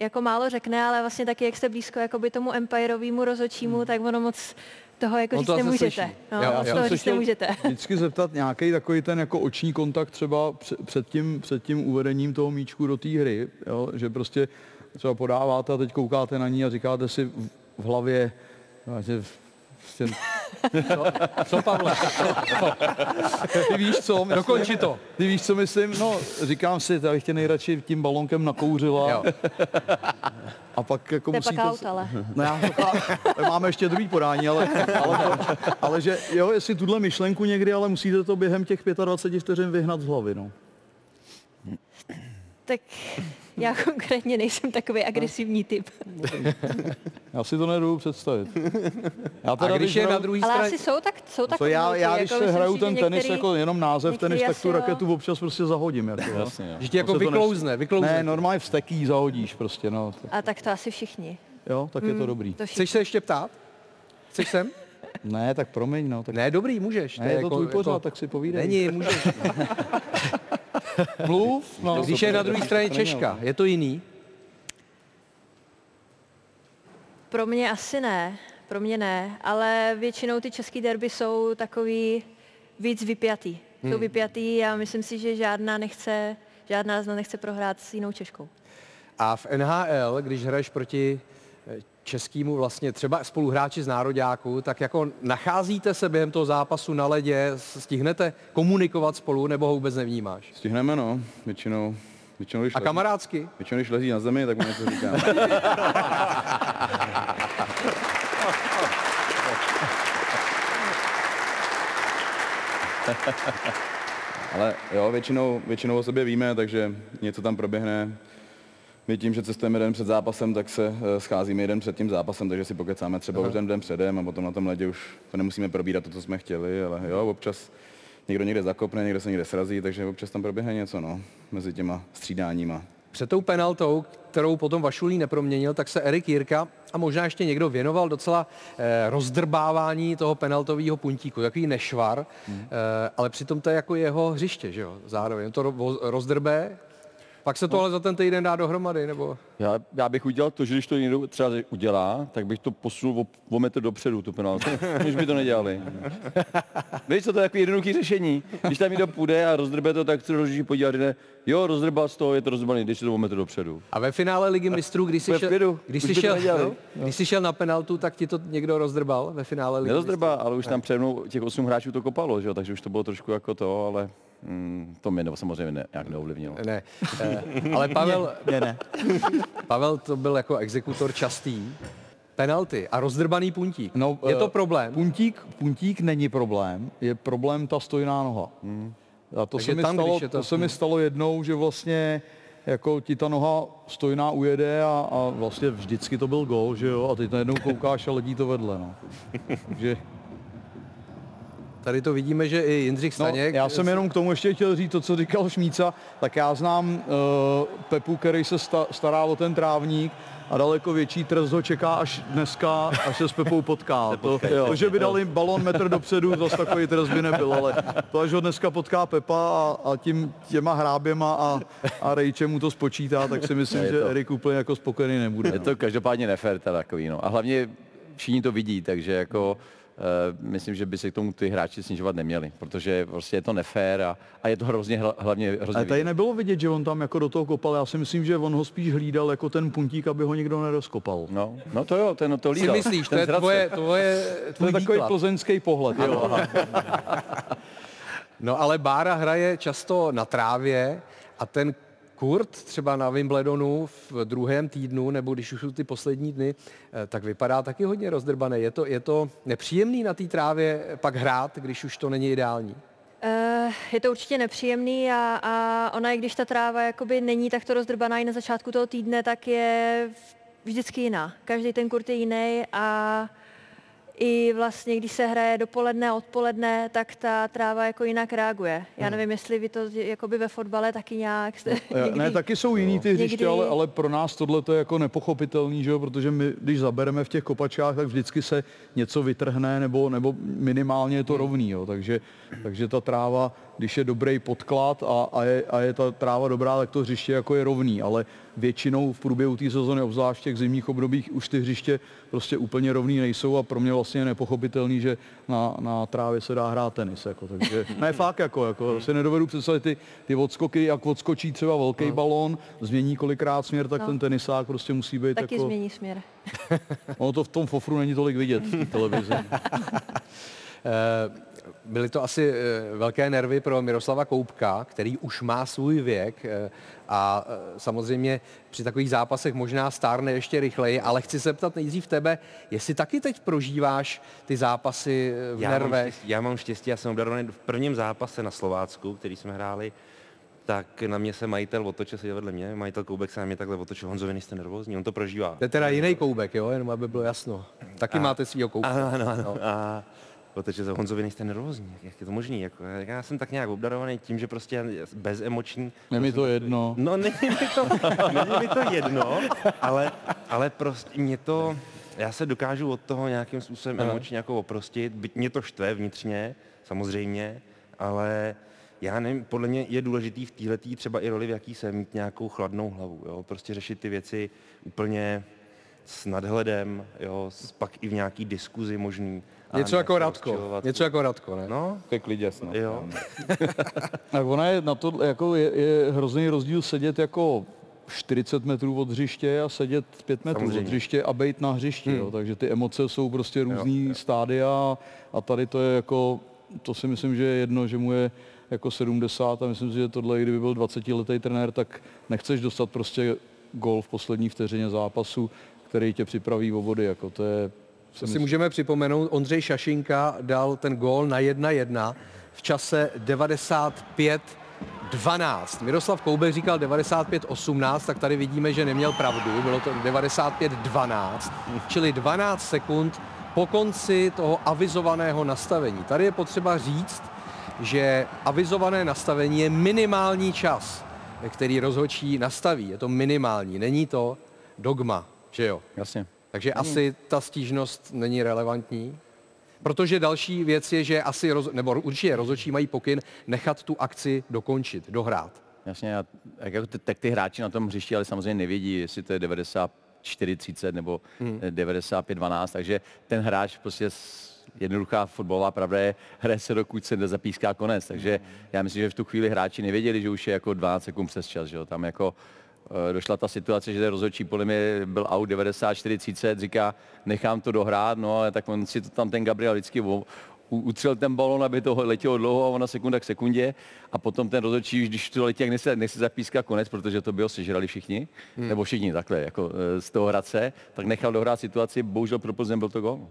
jako málo řekne, ale vlastně taky, jak jste blízko jakoby tomu empirovému rozhodčímu, tak ono moc toho jako On říct to zase nemůžete. slyší. No, moc jo. toho se říct nemůžete. [laughs] Vždycky zeptat nějaký takový ten jako oční kontakt třeba před, tím, před tím uvedením toho míčku do té hry, jo? že prostě třeba podáváte a teď koukáte na ní a říkáte si v, hlavě, no, že prostě, Co, Pavle? ty víš co, myslím, Dokonči to. Ty víš co myslím, no říkám si, já bych tě nejradši tím balonkem nakouřila Jo. a pak jako To pak musíte... aut, ale. No já máme ještě druhý podání, ale, ale, to, ale že jo, jestli tuhle myšlenku někdy, ale musíte to během těch 25 vteřin vyhnat z hlavy, no. Tak já konkrétně nejsem takový agresivní typ. [laughs] Já si to nedovedu představit. Já A když je na druhé Ale straně... asi jsou tak, jsou to takový já, já když jako se hraju ten tenis některý- jako jenom název některý tenis, tak tu jo. raketu občas prostě zahodím. Jako, jo. Jasně, jo. Že ti jako vyklouzne, vyklouzne. Ne, normálně vsteký zahodíš prostě, no. A tak to asi všichni. Jo, tak je to dobrý. To. Chceš se ještě ptát? Chceš sem? Ne, tak promiň, no. Tak Ne, dobrý, můžeš. ne, je to jako- tvůj pořád, jako- tak si povídej. Není, můžeš. [laughs] Mluv, no. Když je na druhé straně Češka, je to jiný? Pro mě asi ne, pro mě ne, ale většinou ty český derby jsou takový víc vypjatý. Jsou Hmm. vypjatý a myslím si, že žádná nechce, žádná z nás nechce prohrát s jinou Češkou. A v NHL, když hraješ proti eh, českýmu vlastně třeba spoluhráči z nároďáku, tak jako nacházíte se během toho zápasu na ledě, stihnete komunikovat spolu nebo ho vůbec nevnímáš? Stihneme, no, většinou. Většinou, když A lezí- kamarádsky? Většinou, když lezí na zemi, tak mu něco říkám. [laughs] Ale jo, většinou, většinou o sobě víme, takže něco tam proběhne. My tím, že cestujeme den před zápasem, tak se eh, scházíme jeden před tím zápasem, takže si pokecáme třeba už ten den předem a potom na tom ledě už to nemusíme probírat to, co jsme chtěli, ale jo, občas někdo někde zakopne, někde se někde srazí, takže občas tam proběhne něco, no, mezi těma střídáníma. Před tou penaltou, kterou potom Vašulí neproměnil, tak se Erik Jirka a možná ještě někdo věnoval docela eh, rozdrbávání toho penaltového puntíku, takový nešvar, eh, ale přitom to je jako jeho hřiště, že jo, zároveň to ro- rozdrbé, pak se to ale za ten týden dá dohromady, nebo... Já, já bych udělal to, že když to někdo třeba udělá, tak bych to posunul o, o metr dopředu, tu penaltu, [laughs] než by to nedělali. Víš, co to je takový jednoduchý řešení. Když tam někdo půjde a rozdrbe to, tak se rozhodí podívat, řekne, jo, rozdrbal z toho, je to rozdrbaný, když to o metr dopředu. A ve finále Ligy mistrů, když jsi, šel, když jsi, šel, no, když jsi šel na penaltu, tak ti to někdo rozdrbal ve finále Ligy Nerozdrba, ale už tam přede mnou těch osm hráčů to kopalo, že jo, takže už to bylo trošku jako to, ale mm, to mě samozřejmě ne, nějak neovlivnilo. Ne, eh, ale Pavel, [laughs] Ne, ne. Pavel to byl jako exekutor častý. Penalty a rozdrbaný puntík. No, je to eh, problém? Puntík, puntík není problém, je problém ta stojná noha. A to, Takže se mi, tam, stalo, to- to se mi stalo jednou, že vlastně jako ti ta noha stojná ujede a, a vlastně vždycky to byl gol, že jo, a teď najednou koukáš a ledí to vedle, no. Takže, Tady to vidíme, že i Jindřich no, Staněk... já jsem jenom k tomu ještě chtěl říct to, co říkal Šmíca, tak já znám uh, Pepu, který se sta, stará o ten trávník a daleko větší trest ho čeká až dneska, až se s Pepou potká. [laughs] To, to, že by dali balon metr dopředu, zase takový trest by nebyl, ale to, až ho dneska potká Pepa a, a tím těma hráběma a, a Rejče mu to spočítá, tak si myslím, že Erik úplně jako spokojený nebude. Je to každopádně nefér teda takový, no. A hlavně všichni to vidí, takže jako myslím, že by se k tomu ty hráči snižovat neměli, protože prostě je to nefér a, a je to hrozně, hla- hlavně hrozně Ale tady vidět. nebylo vidět, že on tam jako do toho kopal. Já si myslím, že on ho spíš hlídal jako ten puntík, aby ho nikdo nerozkopal. No, no to jo, ten to si lídal. myslíš, to ten je zradce. tvoje, tvoje, To je takový plzeňský pohled. Jo. [laughs] No ale Bára hraje často na trávě a ten Kurt třeba na Wimbledonu v druhém týdnu, nebo když už jsou ty poslední dny, eh, tak vypadá taky hodně rozdrbaný. Je to, je to nepříjemný na té trávě pak hrát, když už to není ideální? Uh, je to určitě nepříjemný a, a ona, i když ta tráva jakoby není takto rozdrbaná i na začátku toho týdne, tak je vždycky jiná. Každý ten kurt je jiný a i vlastně, když se hraje dopoledne, odpoledne, tak ta tráva jako jinak reaguje. Já Hmm. nevím, jestli vy to jakoby ve fotbale taky nějak jste Eh, někdy... Ne, taky jsou jiný ty hřiště, ale, ale pro nás tohle to je jako nepochopitelný, že jo? protože my, když zabereme v těch kopačách, tak vždycky se něco vytrhne, nebo, nebo minimálně je to rovný, jo? Takže, takže ta tráva, když je dobrý podklad a, a, je, a je ta tráva dobrá, tak to hřiště jako je rovný, ale většinou v průběhu té sezóny, obzvlášť v těch zimních obdobích, už ty hřiště prostě úplně rovný nejsou a pro mě vlastně je nepochopitelný, že na, na trávě se dá hrát tenis. Jako, takže ne fakt, jako, jako si nedovedu představit ty, ty odskoky, jak odskočí třeba velký balón, změní kolikrát směr, tak No. ten tenisák prostě musí být Taky jako... změní směr. [laughs] Ono to v tom fofru není tolik vidět v televizi. [laughs] Byly to asi eh, velké nervy pro Miroslava Koupka, který už má svůj věk eh, a eh, samozřejmě při takových zápasech možná stárne ještě rychleji, ale chci se ptat nejdřív tebe, jestli taky teď prožíváš ty zápasy v Já mám, nervech. štěstí, já mám štěstí, já jsem obdarovaný v prvním zápase na Slovácku, který jsme hráli, tak na mě se majitel otočil, seděl vedle mě, majitel Koubek se na mě takhle otočil, Honzo, vy jste nervózní, on to prožívá. To je teda jiný koubek, jo, jenom aby bylo jasno. Taky A- máte svýho koubka. Ano, ano, ano. No. A otočil se, Honzo, vy nejste nervózní, jak je to možný? Jako, já jsem tak nějak obdarovaný tím, že prostě bezemoční. Je mi to jedno. No, [laughs] není mi to, není mi to jedno, ale, ale prostě mě to, já se dokážu od toho nějakým způsobem Aha. emočně jako oprostit, byť mě to štve vnitřně, samozřejmě, ale já nevím, podle mě je důležitý v této třeba i roli, v jaký jsem, mít nějakou chladnou hlavu, jo? prostě řešit ty věci úplně s nadhledem, jo? pak i v nějaký diskuzi možný. Něco jako Radko, něco jako Radko, ne? No, Ke klidě snad. jo. [laughs] Tak ona je na to, jako je, je hrozný rozdíl sedět jako 40 metrů od hřiště a sedět 5 metrů Samozřejmě. od hřiště a být na hřišti. Jo. Takže ty emoce jsou prostě různý jo, stádia a tady to je jako, to si myslím, že je jedno, že mu je jako 70 a myslím si, že tohle, i kdyby byl 20 letý trenér, tak nechceš dostat prostě gol v poslední vteřině zápasu, který tě připraví o body. Jako to je, To si můžeme připomenout, Ondřej Šašinka dal ten gól na 1-1 v čase 95 12. Miroslav Koubek říkal 95-18, tak tady vidíme, že neměl pravdu, bylo to 95-12, čili 12 sekund po konci toho avizovaného nastavení. Tady je potřeba říct, že avizované nastavení je minimální čas, který rozhodčí nastaví. Je to minimální, není to dogma, že jo? Jasně. Takže asi ta stížnost není relevantní. Protože další věc je, že asi, roz, nebo určitě rozhodčí mají pokyn nechat tu akci dokončit, dohrát. Jasně, a jak jako ty, tak ty hráči na tom hřišti ale samozřejmě nevědí, jestli to je 94-30 nebo Hmm. 95-12, takže ten hráč prostě jednoduchá fotbalová pravda je, hraje se dokud se nezapíská konec, takže já myslím, že v tu chvíli hráči nevěděli, že už je jako 12 sekund přes čas, že jo? tam jako došla ta situace, že ten rozhodčí podle mě byl out 94-30, říká, nechám to dohrát, no ale tak on si to tam ten Gabriel vždycky utřel ten balon, aby to letělo dlouho a ona sekunda k sekundě a potom ten rozhodčí, když to letí, jak nechce, nechce zapískat konec, protože to bylo sežrali všichni, hmm. nebo všichni takhle, jako eh, z toho Hradce, tak nechal dohrát situaci, bohužel pro Plzeň byl to gol.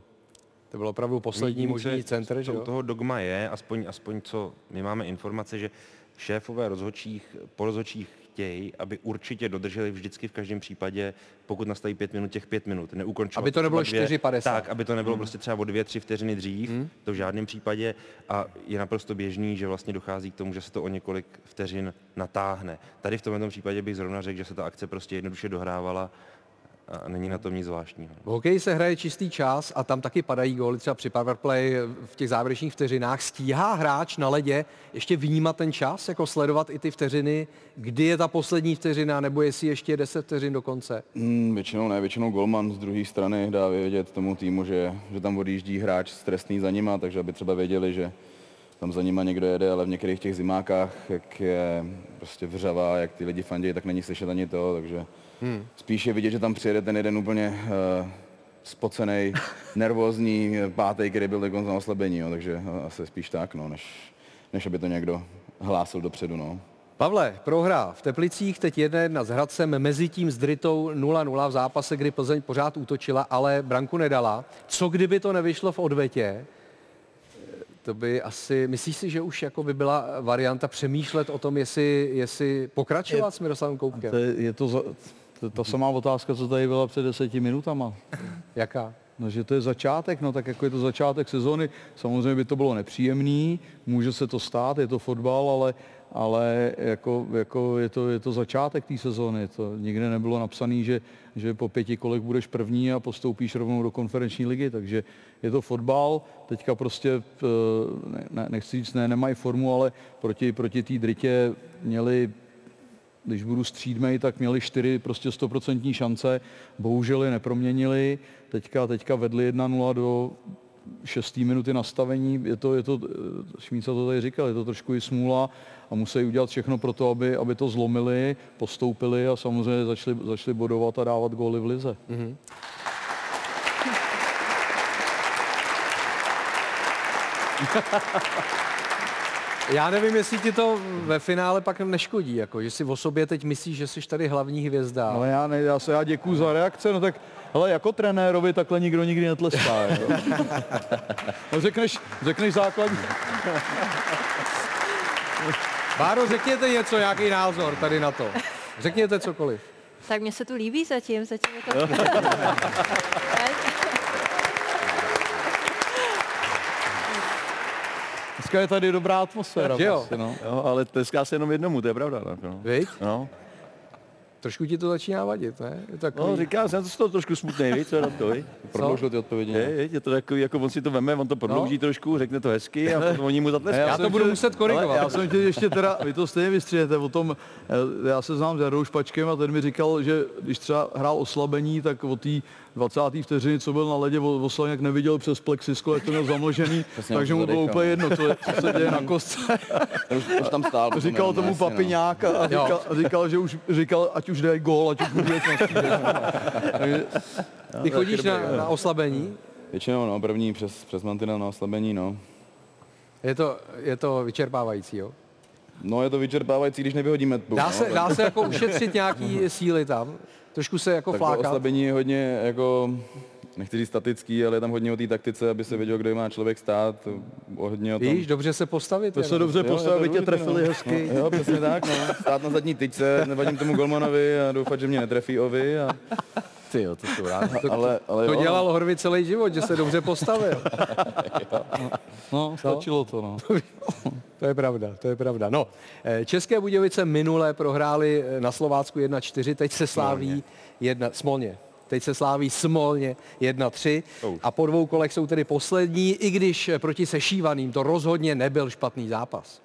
To byl opravdu poslední možný co- centr, že u jo? toho dogma je, aspoň, aspoň co my máme informace, že šéfové rozhodčích, po rozhodčích chtějí, aby určitě dodrželi vždycky v každém případě, pokud nastaví pět minut, těch pět minut. Neukončovat Aby to nebylo třeba dvě- 4,50. Tak, aby to nebylo prostě třeba o dvě, tři vteřiny dřív, to v žádném případě. A je naprosto běžný, že vlastně dochází k tomu, že se to o několik vteřin natáhne. Tady v tomto případě bych zrovna řekl, že se ta akce prostě jednoduše dohrávala a není na tom nic zvláštního. V hokeji se hraje čistý čas a tam taky padají góly, třeba při powerplay v těch závěrečných vteřinách. Stíhá hráč na ledě ještě vnímat ten čas, jako sledovat i ty vteřiny, kdy je ta poslední vteřina, nebo jestli ještě je 10 vteřin do konce? Hmm, většinou ne, většinou golman z druhé strany dá vědět tomu týmu, že, že tam odjíždí hráč stresný za nima, takže aby třeba věděli, že tam za nima někdo jede, ale v některých těch zimákách, jak je prostě vřava, jak ty lidi fandějí, tak není slyšet ani to, takže hmm. spíš je vidět, že tam přijede ten jeden úplně uh, spocený, [laughs] nervózní eh, pátý, který byl dokonce na oslabení, jo, takže eh, asi spíš tak, no, než, než aby to někdo hlásil dopředu. No. Pavle, prohra v Teplicích, teď jedna jedna s Hradcem, mezi tím s Dritou 0-0 v zápase, kdy Plzeň pořád útočila, ale branku nedala. Co kdyby to nevyšlo v odvetě? To by asi, myslíš si, že už jako by byla varianta přemýšlet o tom, jestli, jestli pokračovat s Miroslavem Koupkem? To je, je to, za, to ta samá otázka, co tady byla před deseti minutama. Jaká? No, že to je začátek, no tak jako je to začátek sezóny, samozřejmě by to bylo nepříjemný, může se to stát, je to fotbal, ale, ale jako, jako je, to, je to začátek té sezóny. To nikde nebylo napsané, že, že po pěti kolech budeš první a postoupíš rovnou do konferenční ligy, takže je to fotbal. Teďka prostě, eh, ne, nechci říct, ne, nemají formu, ale proti, proti té dritě měli když budu střídmej, tak měli čtyři prostě stoprocentní šance, bohužel je neproměnili, teďka, teďka vedli 1-0 do 6. minuty nastavení, je to, je to, Šmíca to tady říkal, je to trošku i smůla a musí udělat všechno pro to, aby, aby to zlomili, postoupili a samozřejmě začali, začali bodovat a dávat góly v lize. Mm-hmm. [laughs] Já nevím, jestli ti to ve finále pak neškodí, jako, že si o sobě teď myslíš, že jsi tady hlavní hvězda. No já, ne, já se já děkuju za reakce, no tak hele, jako trenérovi takhle nikdo nikdy netleská. No řekneš, řekneš základní. Báro, řekněte něco, nějaký názor tady na to. Řekněte cokoliv. Tak mně se tu líbí zatím, zatím je to... Dneska je tady dobrá atmosféra. Jo. Vlastně, no. Jo, ale tleská se jenom jednomu, to je pravda. No. Víš? No. Trošku ti to začíná vadit, ne? Je takový... no, říkám, jsem to z toho trošku smutný, víš, co je na to, víš? [laughs] Prodloužil ty odpovědi. Je, je, je to takový, jako on si to veme, on to prodlouží no. trošku, řekne to hezky a potom oni mu zatleskají. Já to budu muset korigovat. Ale já jsem chtěl ještě teda, [laughs] vy to stejně vystřihete o tom, eh, já se znám s Jarou Špačkem a ten mi říkal, že když třeba hrál oslabení, tak o té 20. vteřiny, co byl na ledě, oslaň, jak neviděl přes plexisklo, jak to měl zamlžený, [laughs] takže mu bylo úplně jedno, co, je, co se děje na [laughs] kostce. už, už tam stál. [laughs] Říkal tomu papiňák a říkal, a říkal, že už říkal, ať už dají gól, ať už Takže, Ty chodíš na, na oslabení? Většinou, no, první přes, přes mantinel na oslabení, no. Je to, je to vyčerpávající, jo? No, je to vyčerpávající, když nevyhodíme tbu. Dá no, se, dá se jako ušetřit nějaký síly tam? Trošku se jako tak flákat? oslabení je hodně jako, nechci říct statický, ale je tam hodně o té taktice, aby se věděl, kde má člověk stát, hodně o tom. Víš, dobře se postavit. To se jenom. dobře postavil, aby tě trefili no. hezky. Jo, přesně tak, no. Stát na zadní tyčce, nevadím tomu golmanovi a doufat, že mě netrefí ovy. A... Ty jo, to jsou rád. [laughs] ale, ale To jo, dělal Horvy celý život, že se dobře postavil. [laughs] No, stačilo to, no. To je pravda, to je pravda. No, eh, České Budějovice minule prohráli eh, na Slovácku 1-4, teď se sláví jedna, smolně. Teď se sláví smolně 1-3 a po dvou kolech jsou tedy poslední, i když eh, proti sešívaným to rozhodně nebyl špatný zápas.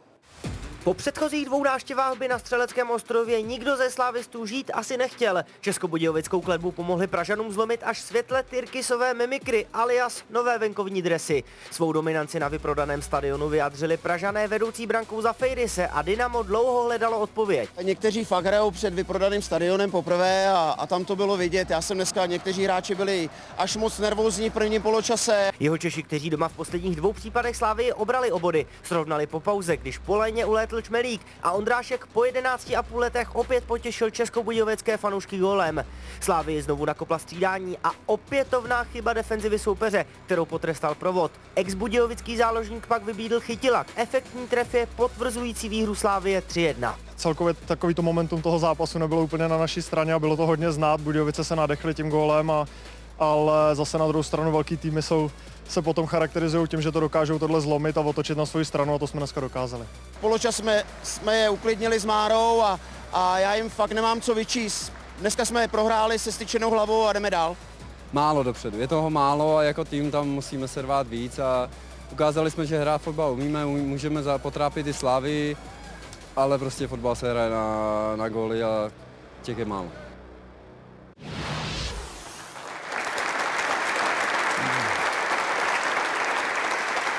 Po předchozích dvou návštěvách by na Střeleckém ostrově nikdo ze slávistů žít asi nechtěl. Českobudějovickou kletbu pomohli Pražanům zlomit až světle tyrkysové mimikry alias nové venkovní dresy. Svou dominanci na vyprodaném stadionu vyjadřili Pražané vedoucí brankou za Fejrise a Dynamo dlouho hledalo odpověď. Někteří fakt hrajou před vyprodaným stadionem poprvé a, a tam to bylo vidět. Já jsem dneska, někteří hráči byli až moc nervózní v prvním poločase. Jeho Češi, kteří doma v posledních dvou případech Slávy obrali obody, srovnali po pauze, když po léně ulétl Čmelík a Ondrášek po 11,5 letech opět potěšil českobudějovické fanoušky gólem. Slávy znovu nakopla střídání a opětovná chyba defenzivy soupeře, kterou potrestal provod. Ex-budějovický záložník pak vybídl chytilak. Efektní tref je potvrzující výhru Slávie 3-1. celkově takovýto momentum toho zápasu nebylo úplně na naší straně a bylo to hodně znát. Budějovice se nadechly tím gólem, a, ale zase na druhou stranu velký týmy jsou, se potom charakterizují tím, že to dokážou tohle zlomit a otočit na svou stranu a to jsme dneska dokázali. Poločas jsme, jsme je uklidnili s Márou a, a já jim fakt nemám co vyčíst. Dneska jsme je prohráli se styčenou hlavou a jdeme dál. málo dopředu. Je toho málo a jako tým tam musíme se rvát víc a ukázali jsme, že hrát fotbal umíme, umí- můžeme za- potrápit i slávy, ale prostě fotbal se hraje na, na góly a těch je málo.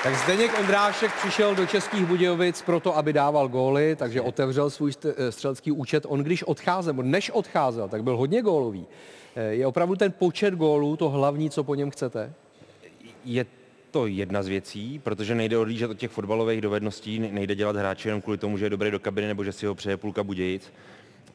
Tak Zdeněk Ondrášek přišel do Českých Budějovic proto, aby dával góly, takže otevřel svůj eh, střelecký účet. On když odcházel, než odcházel, tak byl hodně gólový. Eh, Je opravdu ten počet gólů to hlavní, co po něm chcete? Je to jedna z věcí, protože nejde odlížet od těch fotbalových dovedností, ne- nejde dělat hráče jenom kvůli tomu, že je dobrý do kabiny nebo že si ho přeje půlka Budějic,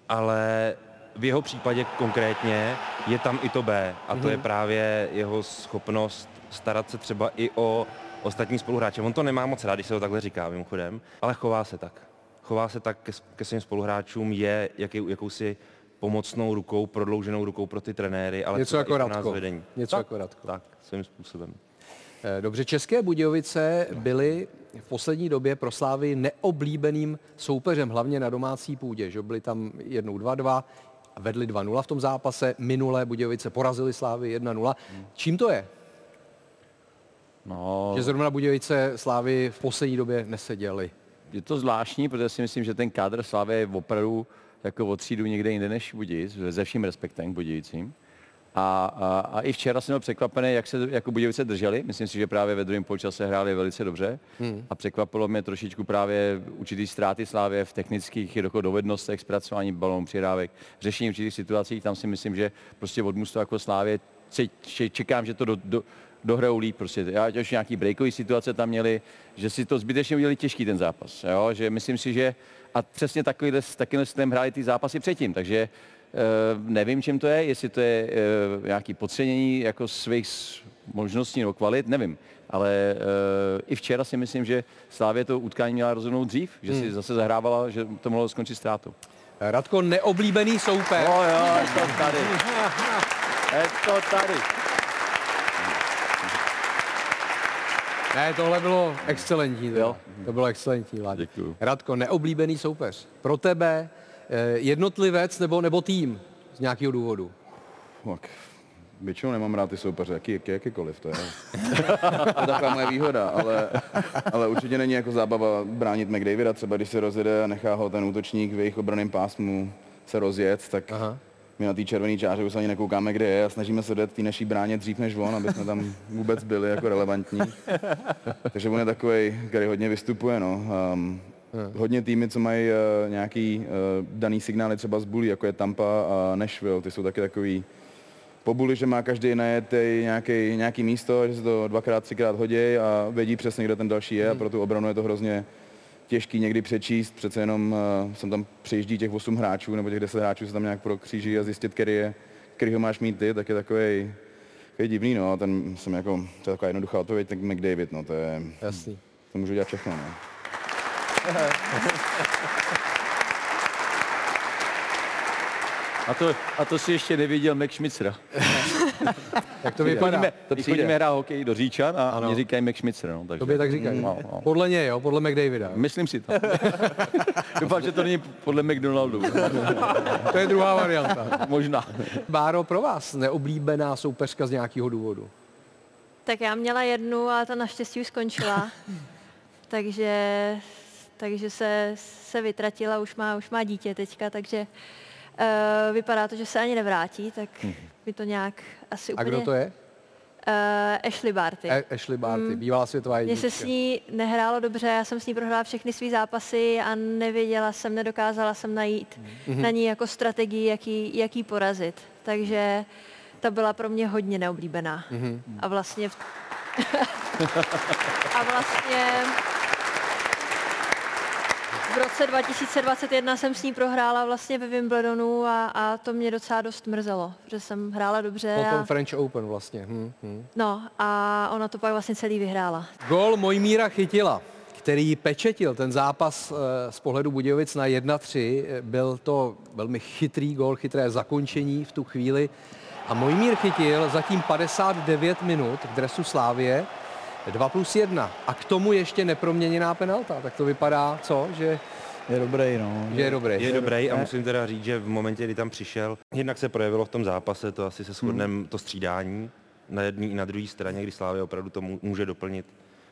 ale v jeho případě konkrétně je tam i to B a to je Mhm. právě jeho schopnost starat se třeba i o ostatní spoluhráče. On to nemá moc rád, když se to takhle říká mimochodem, ale chová se tak. Chová se tak ke, ke svým spoluhráčům, je jaký, jakousi pomocnou rukou, prodlouženou rukou pro ty trenéry, ale Něco jako Radko. vedení. Něco tak, jako Radko. Tak, svým způsobem. Eh, Dobře, České Budějovice byly v poslední době pro Slávy neoblíbeným soupeřem, hlavně na domácí půdě. Že byli tam jednou 2-2 a vedli 2-0 v tom zápase. Minulé Budějovice porazili Slávy 1-0. Čím to je? No, Že zrovna Budějovice Slávy v poslední době neseděli. je to zvláštní, protože si myslím, že ten kádr Slávy je opravdu jako o třídu někde jinde než Budějic, se vším respektem k Budějicím. A, a, a, i včera jsem byl překvapený, jak se jako Budějovice drželi. Myslím si, že právě ve druhém poločase hráli velice dobře. Hmm. A překvapilo mě trošičku právě určitý ztráty Slávě v technických jako dovednostech, zpracování balónů, přidávek, řešení určitých situací. Tam si myslím, že prostě od mužstva jako Slávě če- če- čekám, že to do, do, dohrajou líp. Prostě. Já ať už nějaký breakový situace tam měli, že si to zbytečně udělali těžký ten zápas. Jo? Že myslím si, že a přesně takovýhle, s takovým stylem hráli ty zápasy předtím. Takže Eh, nevím, čím to je, jestli to je eh, nějaký podcenění jako svých možností nebo kvalit, nevím. Ale eh, i včera si myslím, že Slávě to utkání měla rozhodnout dřív, že si Hmm. zase zahrávala, že to mohlo skončit ztrátou. Radko, neoblíbený soupeř. No jo, je to tady. Je to tady. Ne, tohle bylo excelentní. Jo. To bylo excelentní, Vládě. Děkuju. Radko, neoblíbený soupeř. Pro tebe eh, jednotlivec nebo, nebo tým z nějakého důvodu? Tak, většinou nemám rád ty soupeře, jaký, jaký, jakýkoliv, to je, [laughs] to je taková moje výhoda, ale, ale určitě není jako zábava bránit McDavida, třeba když se rozjede a nechá ho ten útočník v jejich obraném pásmu se rozjet, tak Aha. My na té červené čáře už ani nekoukáme, kde je a snažíme se dojet té naší bráně dřív než on, aby jsme tam vůbec byli jako relevantní. Takže on je takový, který hodně vystupuje, no. Um, hodně týmy, co mají uh, nějaký uh, daný signály třeba z bulí, jako je Tampa a Nashville, ty jsou taky takový po buli, že má každý najetej nějaký, nějaký místo, že se to dvakrát, třikrát hodí a vědí přesně, kde ten další je a pro tu obranu je to hrozně těžký někdy přečíst, přece jenom uh, jsem tam přijíždí těch 8 hráčů nebo těch 10 hráčů se tam nějak prokříží a zjistit, který, je, který ho máš mít ty, tak je takový takový divný, no, ten jsem jako, to je taková jednoduchá odpověď, tak McDavid, no, to je, Jasný. to můžu dělat všechno, no. A to, a to si ještě neviděl Max Schmitzera. [laughs] [laughs] Jak to vypadá? Chodíme, To přijde. chodíme hrát hokej do Říčan a Ano. mě říkají Max Schmitzer. No, takže. Tobě tak říkají. No, no. Podle něj, jo? Podle McDavida. Myslím si to. [laughs] Doufám, že to není podle McDonaldu. To je druhá varianta. Možná. Báro, pro vás neoblíbená soupeřka z nějakého důvodu? Tak já měla jednu a ta naštěstí už skončila. [laughs] takže takže se, se vytratila, už má, už má dítě teďka, takže uh, vypadá to, že se ani nevrátí, tak by to nějak asi A úplně... kdo to je? Uh, Ashley Barty. A- Ashley Barty, Mm. bývalá světová Mně jednička. se s ní nehrálo dobře, já jsem s ní prohrála všechny své zápasy a nevěděla jsem, nedokázala jsem najít Mhm. na ní jako strategii, jaký, jaký porazit. Takže ta byla pro mě hodně neoblíbená. Mhm. A vlastně v... [laughs] a vlastně roce 2021 jsem s ní prohrála vlastně ve Wimbledonu a, a to mě docela dost mrzelo, že jsem hrála dobře. Po tom A, French Open vlastně. Hm, hm. no a ona to pak vlastně celý vyhrála. Gol Mojmíra Chytila, který pečetil ten zápas eh, z pohledu Budějovic na 1-3. Eh, Byl to velmi chytrý gol, chytré zakončení v tu chvíli. A Mojmír Chytil zatím 59 minut v dresu Slávě, 2 plus 1. A k tomu ještě neproměněná penalta. Tak to vypadá, co? Že je dobrý, no. Že je dobrý. Je dobrý a musím teda říct, že v momentě, kdy tam přišel, jednak se projevilo v tom zápase, to asi se shodneme, to střídání na jedné i na druhé straně, kdy Slávě opravdu to může doplnit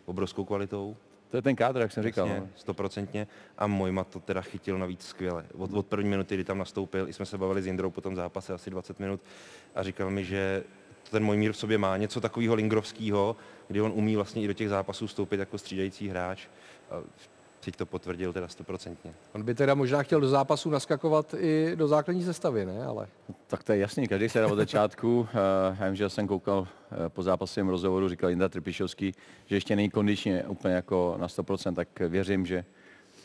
obrovskou kvalitou. To je ten kádr, jak jsem říkal. Jasně, no. stoprocentně. A Mojma to teda chytil navíc skvěle. Od, od první minuty, kdy tam nastoupil, i jsme se bavili s Jindrou po tom zápase asi 20 minut a říkal mi, že ten Mojmír v sobě má něco takového lingrovského, kdy on umí vlastně i do těch zápasů vstoupit jako střídající hráč. A teď to potvrdil teda stoprocentně. On by teda možná chtěl do zápasu naskakovat i do základní sestavy, ne? Ale Tak to je jasný, každý se dá od začátku. [laughs] Eh, Já vím, že jsem koukal eh, po zápasovém rozhovoru, říkal Jinda Trpišovský, že ještě není kondičně úplně jako na 100%, tak věřím, že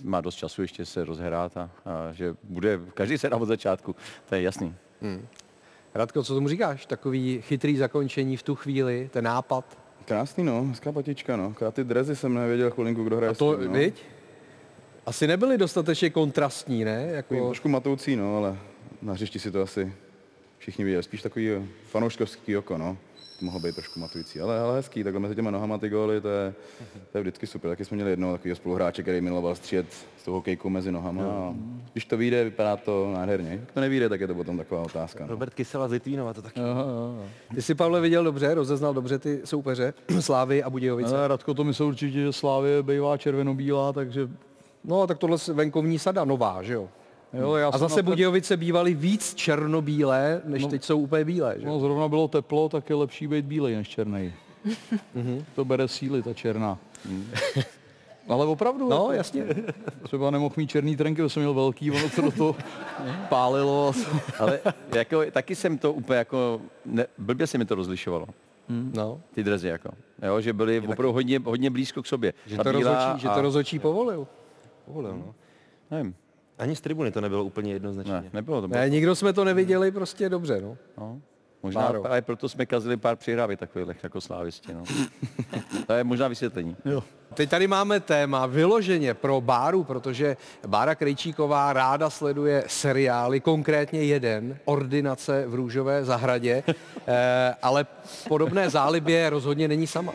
má dost času ještě se rozhrát a, a že bude, každý se dá od začátku, to je jasný. Hmm. Radko, co tomu říkáš? Takový chytrý zakončení v tu chvíli, ten nápad. Krásný, no, hezká patička, no. Akorát ty drezy jsem nevěděl chvilinku, kdo hraje A to, tím, no. viď? Asi nebyly dostatečně kontrastní, ne? Jako... Takový trošku matoucí, no, ale na hřišti si to asi všichni viděli. Spíš takový fanouškovský oko, no. Mohlo být trošku matující, ale, ale hezký, takhle mezi těma nohama ty góly, to je, to je vždycky super. Taky jsme měli jednoho takového spoluhráče, který miloval střílet z toho hokejku mezi nohama. A když to vyjde, vypadá to nádherně. Jak to nevyjde, tak je to potom taková otázka. No. Robert Kysela z Litvínova to taky. Ty si, Pavle, viděl dobře, rozeznal dobře ty soupeře, [clears throat] Slávy a Budějovice. Ale Radko to myslel určitě, že Slávě bývá červenobílá, takže No, tak tohle je venkovní sada nová, že jo? Jo, já a zase napřed- Budějovice bývaly víc černobílé, než No. teď jsou úplně bílé, že? no, zrovna bylo teplo, tak je lepší být bílej než černý. Mhm. to bere síly, ta černá. Ale opravdu. No, jako, jasně. Třeba nemohl mít černý trenky, protože jsem měl velký, ono to do toho [laughs] pálilo. A to. Ale jako, taky jsem to úplně jako, ne, blbě se mi to rozlišovalo. No. Ty drezy jako. Jo, že byly opravdu hodně, hodně blízko k sobě. Že Ta to, bílá rozočí, že a- to rozočí povolil. Povolil, no. Nevím. Ani z tribuny to nebylo úplně jednoznačně. Ne, nebylo to. Bylo. Ne, nikdo jsme to neviděli prostě dobře, no. No. Možná Báro. právě proto jsme kazili pár přihrávek takových jako slávisti. No. [laughs] to je možná vysvětlení. Jo. Teď tady máme téma vyloženě pro Báru, protože Bára Krejčíková ráda sleduje seriály, konkrétně jeden, Ordinace v Růžové zahradě, [laughs] eh, ale podobné zálibě rozhodně není sama.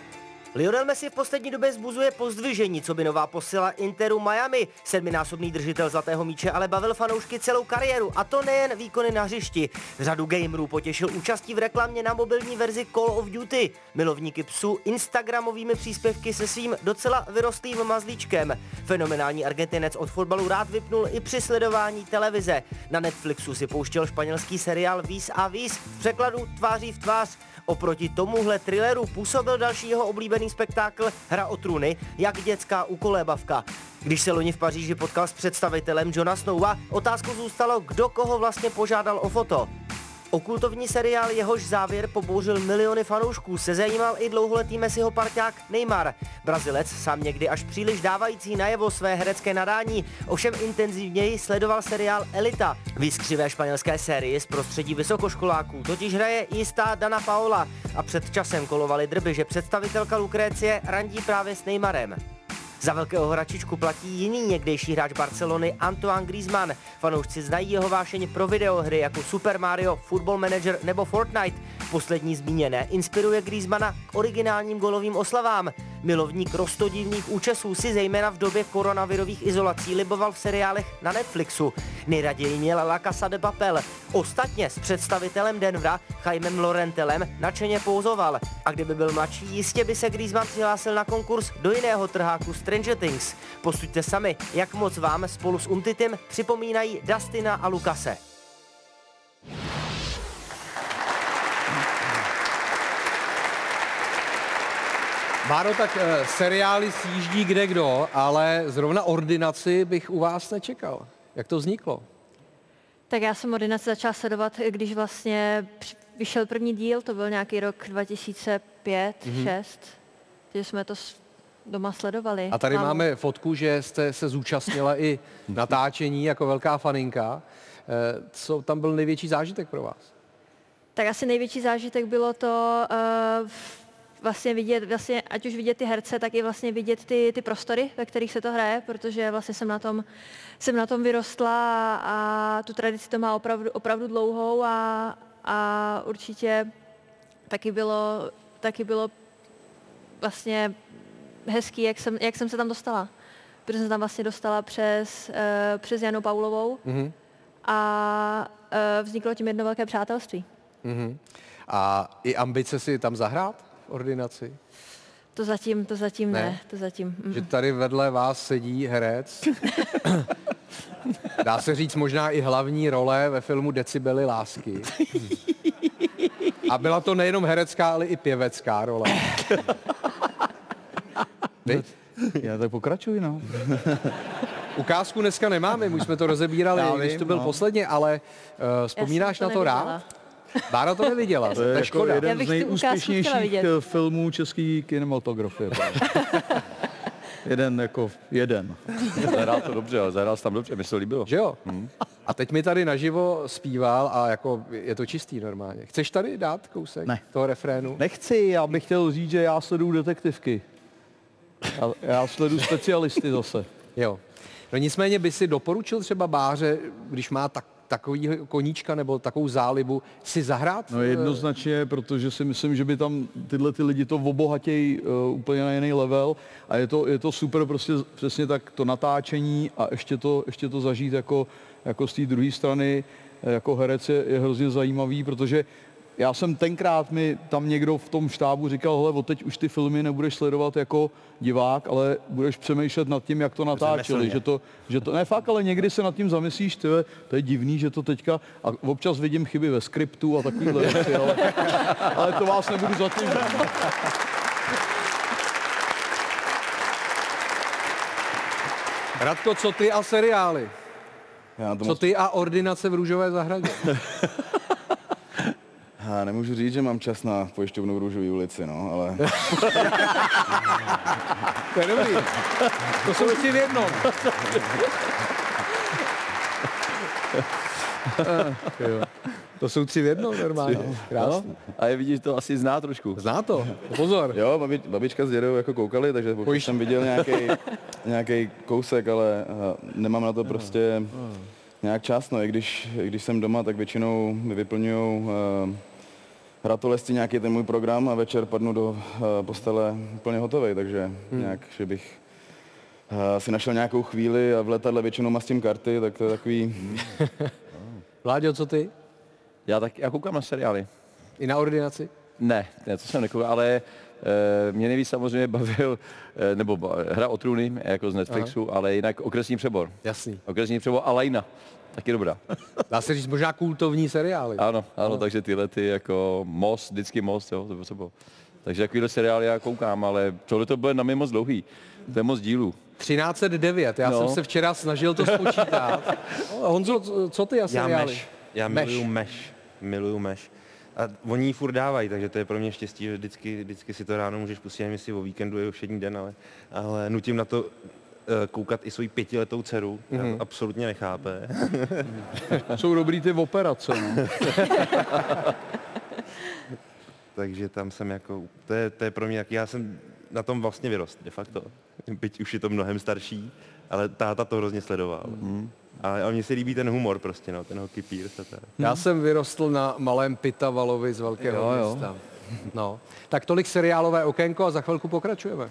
Lionel Messi v poslední době zbuzuje pozdvižení, co by nová posila Interu Miami. Sedminásobný držitel zlatého míče ale bavil fanoušky celou kariéru a to nejen výkony na hřišti. Řadu gamerů potěšil účastí v reklamě na mobilní verzi Call of Duty. Milovníky psů Instagramovými příspěvky se svým docela vyrostlým mazlíčkem. Fenomenální Argentinec od fotbalu rád vypnul i při sledování televize. Na Netflixu si pouštěl španělský seriál Vis a Vis, v překladu tváří v tvář. Oproti tomuhle thrilleru působil další jeho oblíbený spektákl Hra o trůny, jak dětská ukolébavka. Když se loni v Paříži potkal s představitelem Johna Snowa, otázkou zůstalo, kdo koho vlastně požádal o foto. Okultovní seriál, jehož závěr pobouřil miliony fanoušků, se zajímal i dlouholetý Messiho parťák Neymar. Brazilec, sám někdy až příliš dávající najevo své herecké nadání, ovšem intenzivněji sledoval seriál Elita. V jiskřivé španělské sérii z prostředí vysokoškoláků totiž hraje jistá Dana Paola a před časem kolovaly drby, že představitelka Lukrécie randí právě s Neymarem. Za velkého hračičku platí jiný někdejší hráč Barcelony Antoine Griezmann. Fanoušci znají jeho vášeň pro videohry jako Super Mario, Football Manager nebo Fortnite. Poslední zmíněné inspiruje Griezmana k originálním golovým oslavám. Milovník rostodivných účesů si zejména v době koronavirových izolací liboval v seriálech na Netflixu. Nejraději měl La Casa de Papel. Ostatně s představitelem Denvera, Jaimem Lorentelem, nadšeně pouzoval. A kdyby byl mladší, jistě by se Griezmann přihlásil na konkurs do jiného trháku Stranger Things. Posuďte sami, jak moc vám spolu s Umtitem připomínají Dustina a Lukase. Báro, tak eh, seriály sjíždí kde kdo, ale zrovna ordinaci bych u vás nečekal. Jak to vzniklo? Tak já jsem ordinaci začala sledovat, když vlastně vyšel první díl, to byl nějaký rok 2005, Mhm. 6, takže jsme to doma sledovali. A tady Mám- máme fotku, že jste se zúčastnila i [laughs] natáčení jako velká faninka. Eh, Co tam byl největší zážitek pro vás? Tak asi největší zážitek bylo to uh, vlastně vidět, vlastně, ať už vidět ty herce, tak i vlastně vidět ty, ty prostory, ve kterých se to hraje, protože vlastně jsem na tom, jsem na tom vyrostla a, a tu tradici to má opravdu, opravdu dlouhou a, a určitě taky bylo, taky bylo vlastně hezký, jak jsem, jak jsem se tam dostala. Protože jsem se tam vlastně dostala přes, uh, přes Janu Paulovou Mhm. a uh, vzniklo tím jedno velké přátelství. Mhm. A i ambice si tam zahrát v ordinaci? To zatím, to zatím ne, Ne? ne to zatím. mm. Že tady vedle vás sedí herec. [laughs] Dá se říct možná i hlavní role ve filmu Decibely lásky. [laughs] A byla to nejenom herecká, ale i pěvecká role. [laughs] Viď? [laughs] Já tak pokračuji, no. [laughs] Ukázku dneska nemáme, my už jsme to rozebírali, Já když vím, to byl no. posledně, ale uh, vzpomínáš to na to neviděla. rád? Bára to neviděla, to, je jako škoda. jeden bych z tu nejúspěšnějších eh, filmů české kinematografie. [laughs] jeden jako jeden. Zahrál to dobře, ale zahrál tam dobře, mi se to líbilo. Že jo? A teď mi tady naživo zpíval a jako je to čistý normálně. Chceš tady dát kousek Ne. toho refrénu? Nechci, já bych chtěl říct, že já sleduju detektivky. Já, já sleduju specialisty zase. Jo. No nicméně by si doporučil třeba Báře, když má tak takový koníčka nebo takovou zálibu si zahrát? No jednoznačně, protože si myslím, že by tam tyhle ty lidi to obohatějí uh, úplně na jiný level a je to, je to super prostě přesně tak to natáčení a ještě to, ještě to zažít jako, jako z té druhé strany eh, jako herec je, je hrozně zajímavý, protože já jsem tenkrát mi tam někdo v tom štábu říkal, hele, od teď už ty filmy nebudeš sledovat jako divák, ale budeš přemýšlet nad tím, jak to natáčeli. Že to, že to, ne fakt, ale někdy se nad tím zamyslíš, ty, to je divný, že to teďka, a občas vidím chyby ve skriptu a takovýhle věci, ale, ale to vás nebudu zatěžovat. Radko, co ty a seriály? Já to Co moc- ty a ordinace v Růžové zahradě? [laughs] Já nemůžu říct, že mám čas na pojišťovnu v Růžové ulici, no, ale... [laughs] To je dobrý. To jsou tři v jednom. [laughs] To jsou tři v jednom normálně. Krásný. A je vidíš, to asi zná trošku. Zná to. Pozor. Jo, babi, babička s dědou jako koukali, takže už jsem viděl nějaký, nějaký kousek, ale uh, nemám na to prostě nějak čas, no, i když, i když jsem doma, tak většinou mi vyplňují uh, ratolesti nějaký ten můj program a večer padnu do uh, postele úplně hotový, takže hmm. nějak, že bych uh, si našel nějakou chvíli a v letadle většinou mastím karty, tak to je takový... [laughs] Vláďo, co ty? Já tak, já koukám na seriály. I na ordinaci? Ne, ne, to jsem nekoukal, ale mě nejvíc samozřejmě bavil, e, nebo hra o trůny, jako z Netflixu, Aha. ale jinak okresní přebor. Jasný. Okresní přebor a Lajna, taky dobrá. Dá se říct možná kultovní seriály. Ano, ano, takže tyhle ty jako Most, vždycky Most, jo, to bylo bylo. Takže takovýhle seriály já koukám, ale tohle to bude na mě moc dlouhý. To je moc dílů. 1309, já No. jsem se včera snažil to spočítat. No, [laughs] Honzo, co- ty a Já seriály? meš. Já Meš. miluju meš. Miluju meš. A oni ji furt dávají, takže to je pro mě štěstí, že vždycky, vždycky si to ráno můžeš pustit, nevím jestli o víkendu je všední den, ale, ale nutím na to eh, koukat i svoji pětiletou dceru, která Mhm. to absolutně nechápe. [laughs] Jsou dobrý ty operace, no. [laughs] Takže tam jsem jako, to je, to je pro mě, jak já jsem na tom vlastně vyrost, de facto. Byť už je to mnohem starší, ale táta to hrozně sledoval. Mm. A, a mně se líbí ten humor prostě, no, ten hockey Pierce a tak. Já jsem vyrostl na malém Pitavalovi z Velkého Jo, jo. města. No. Tak tolik seriálové okénko a za chvilku pokračujeme.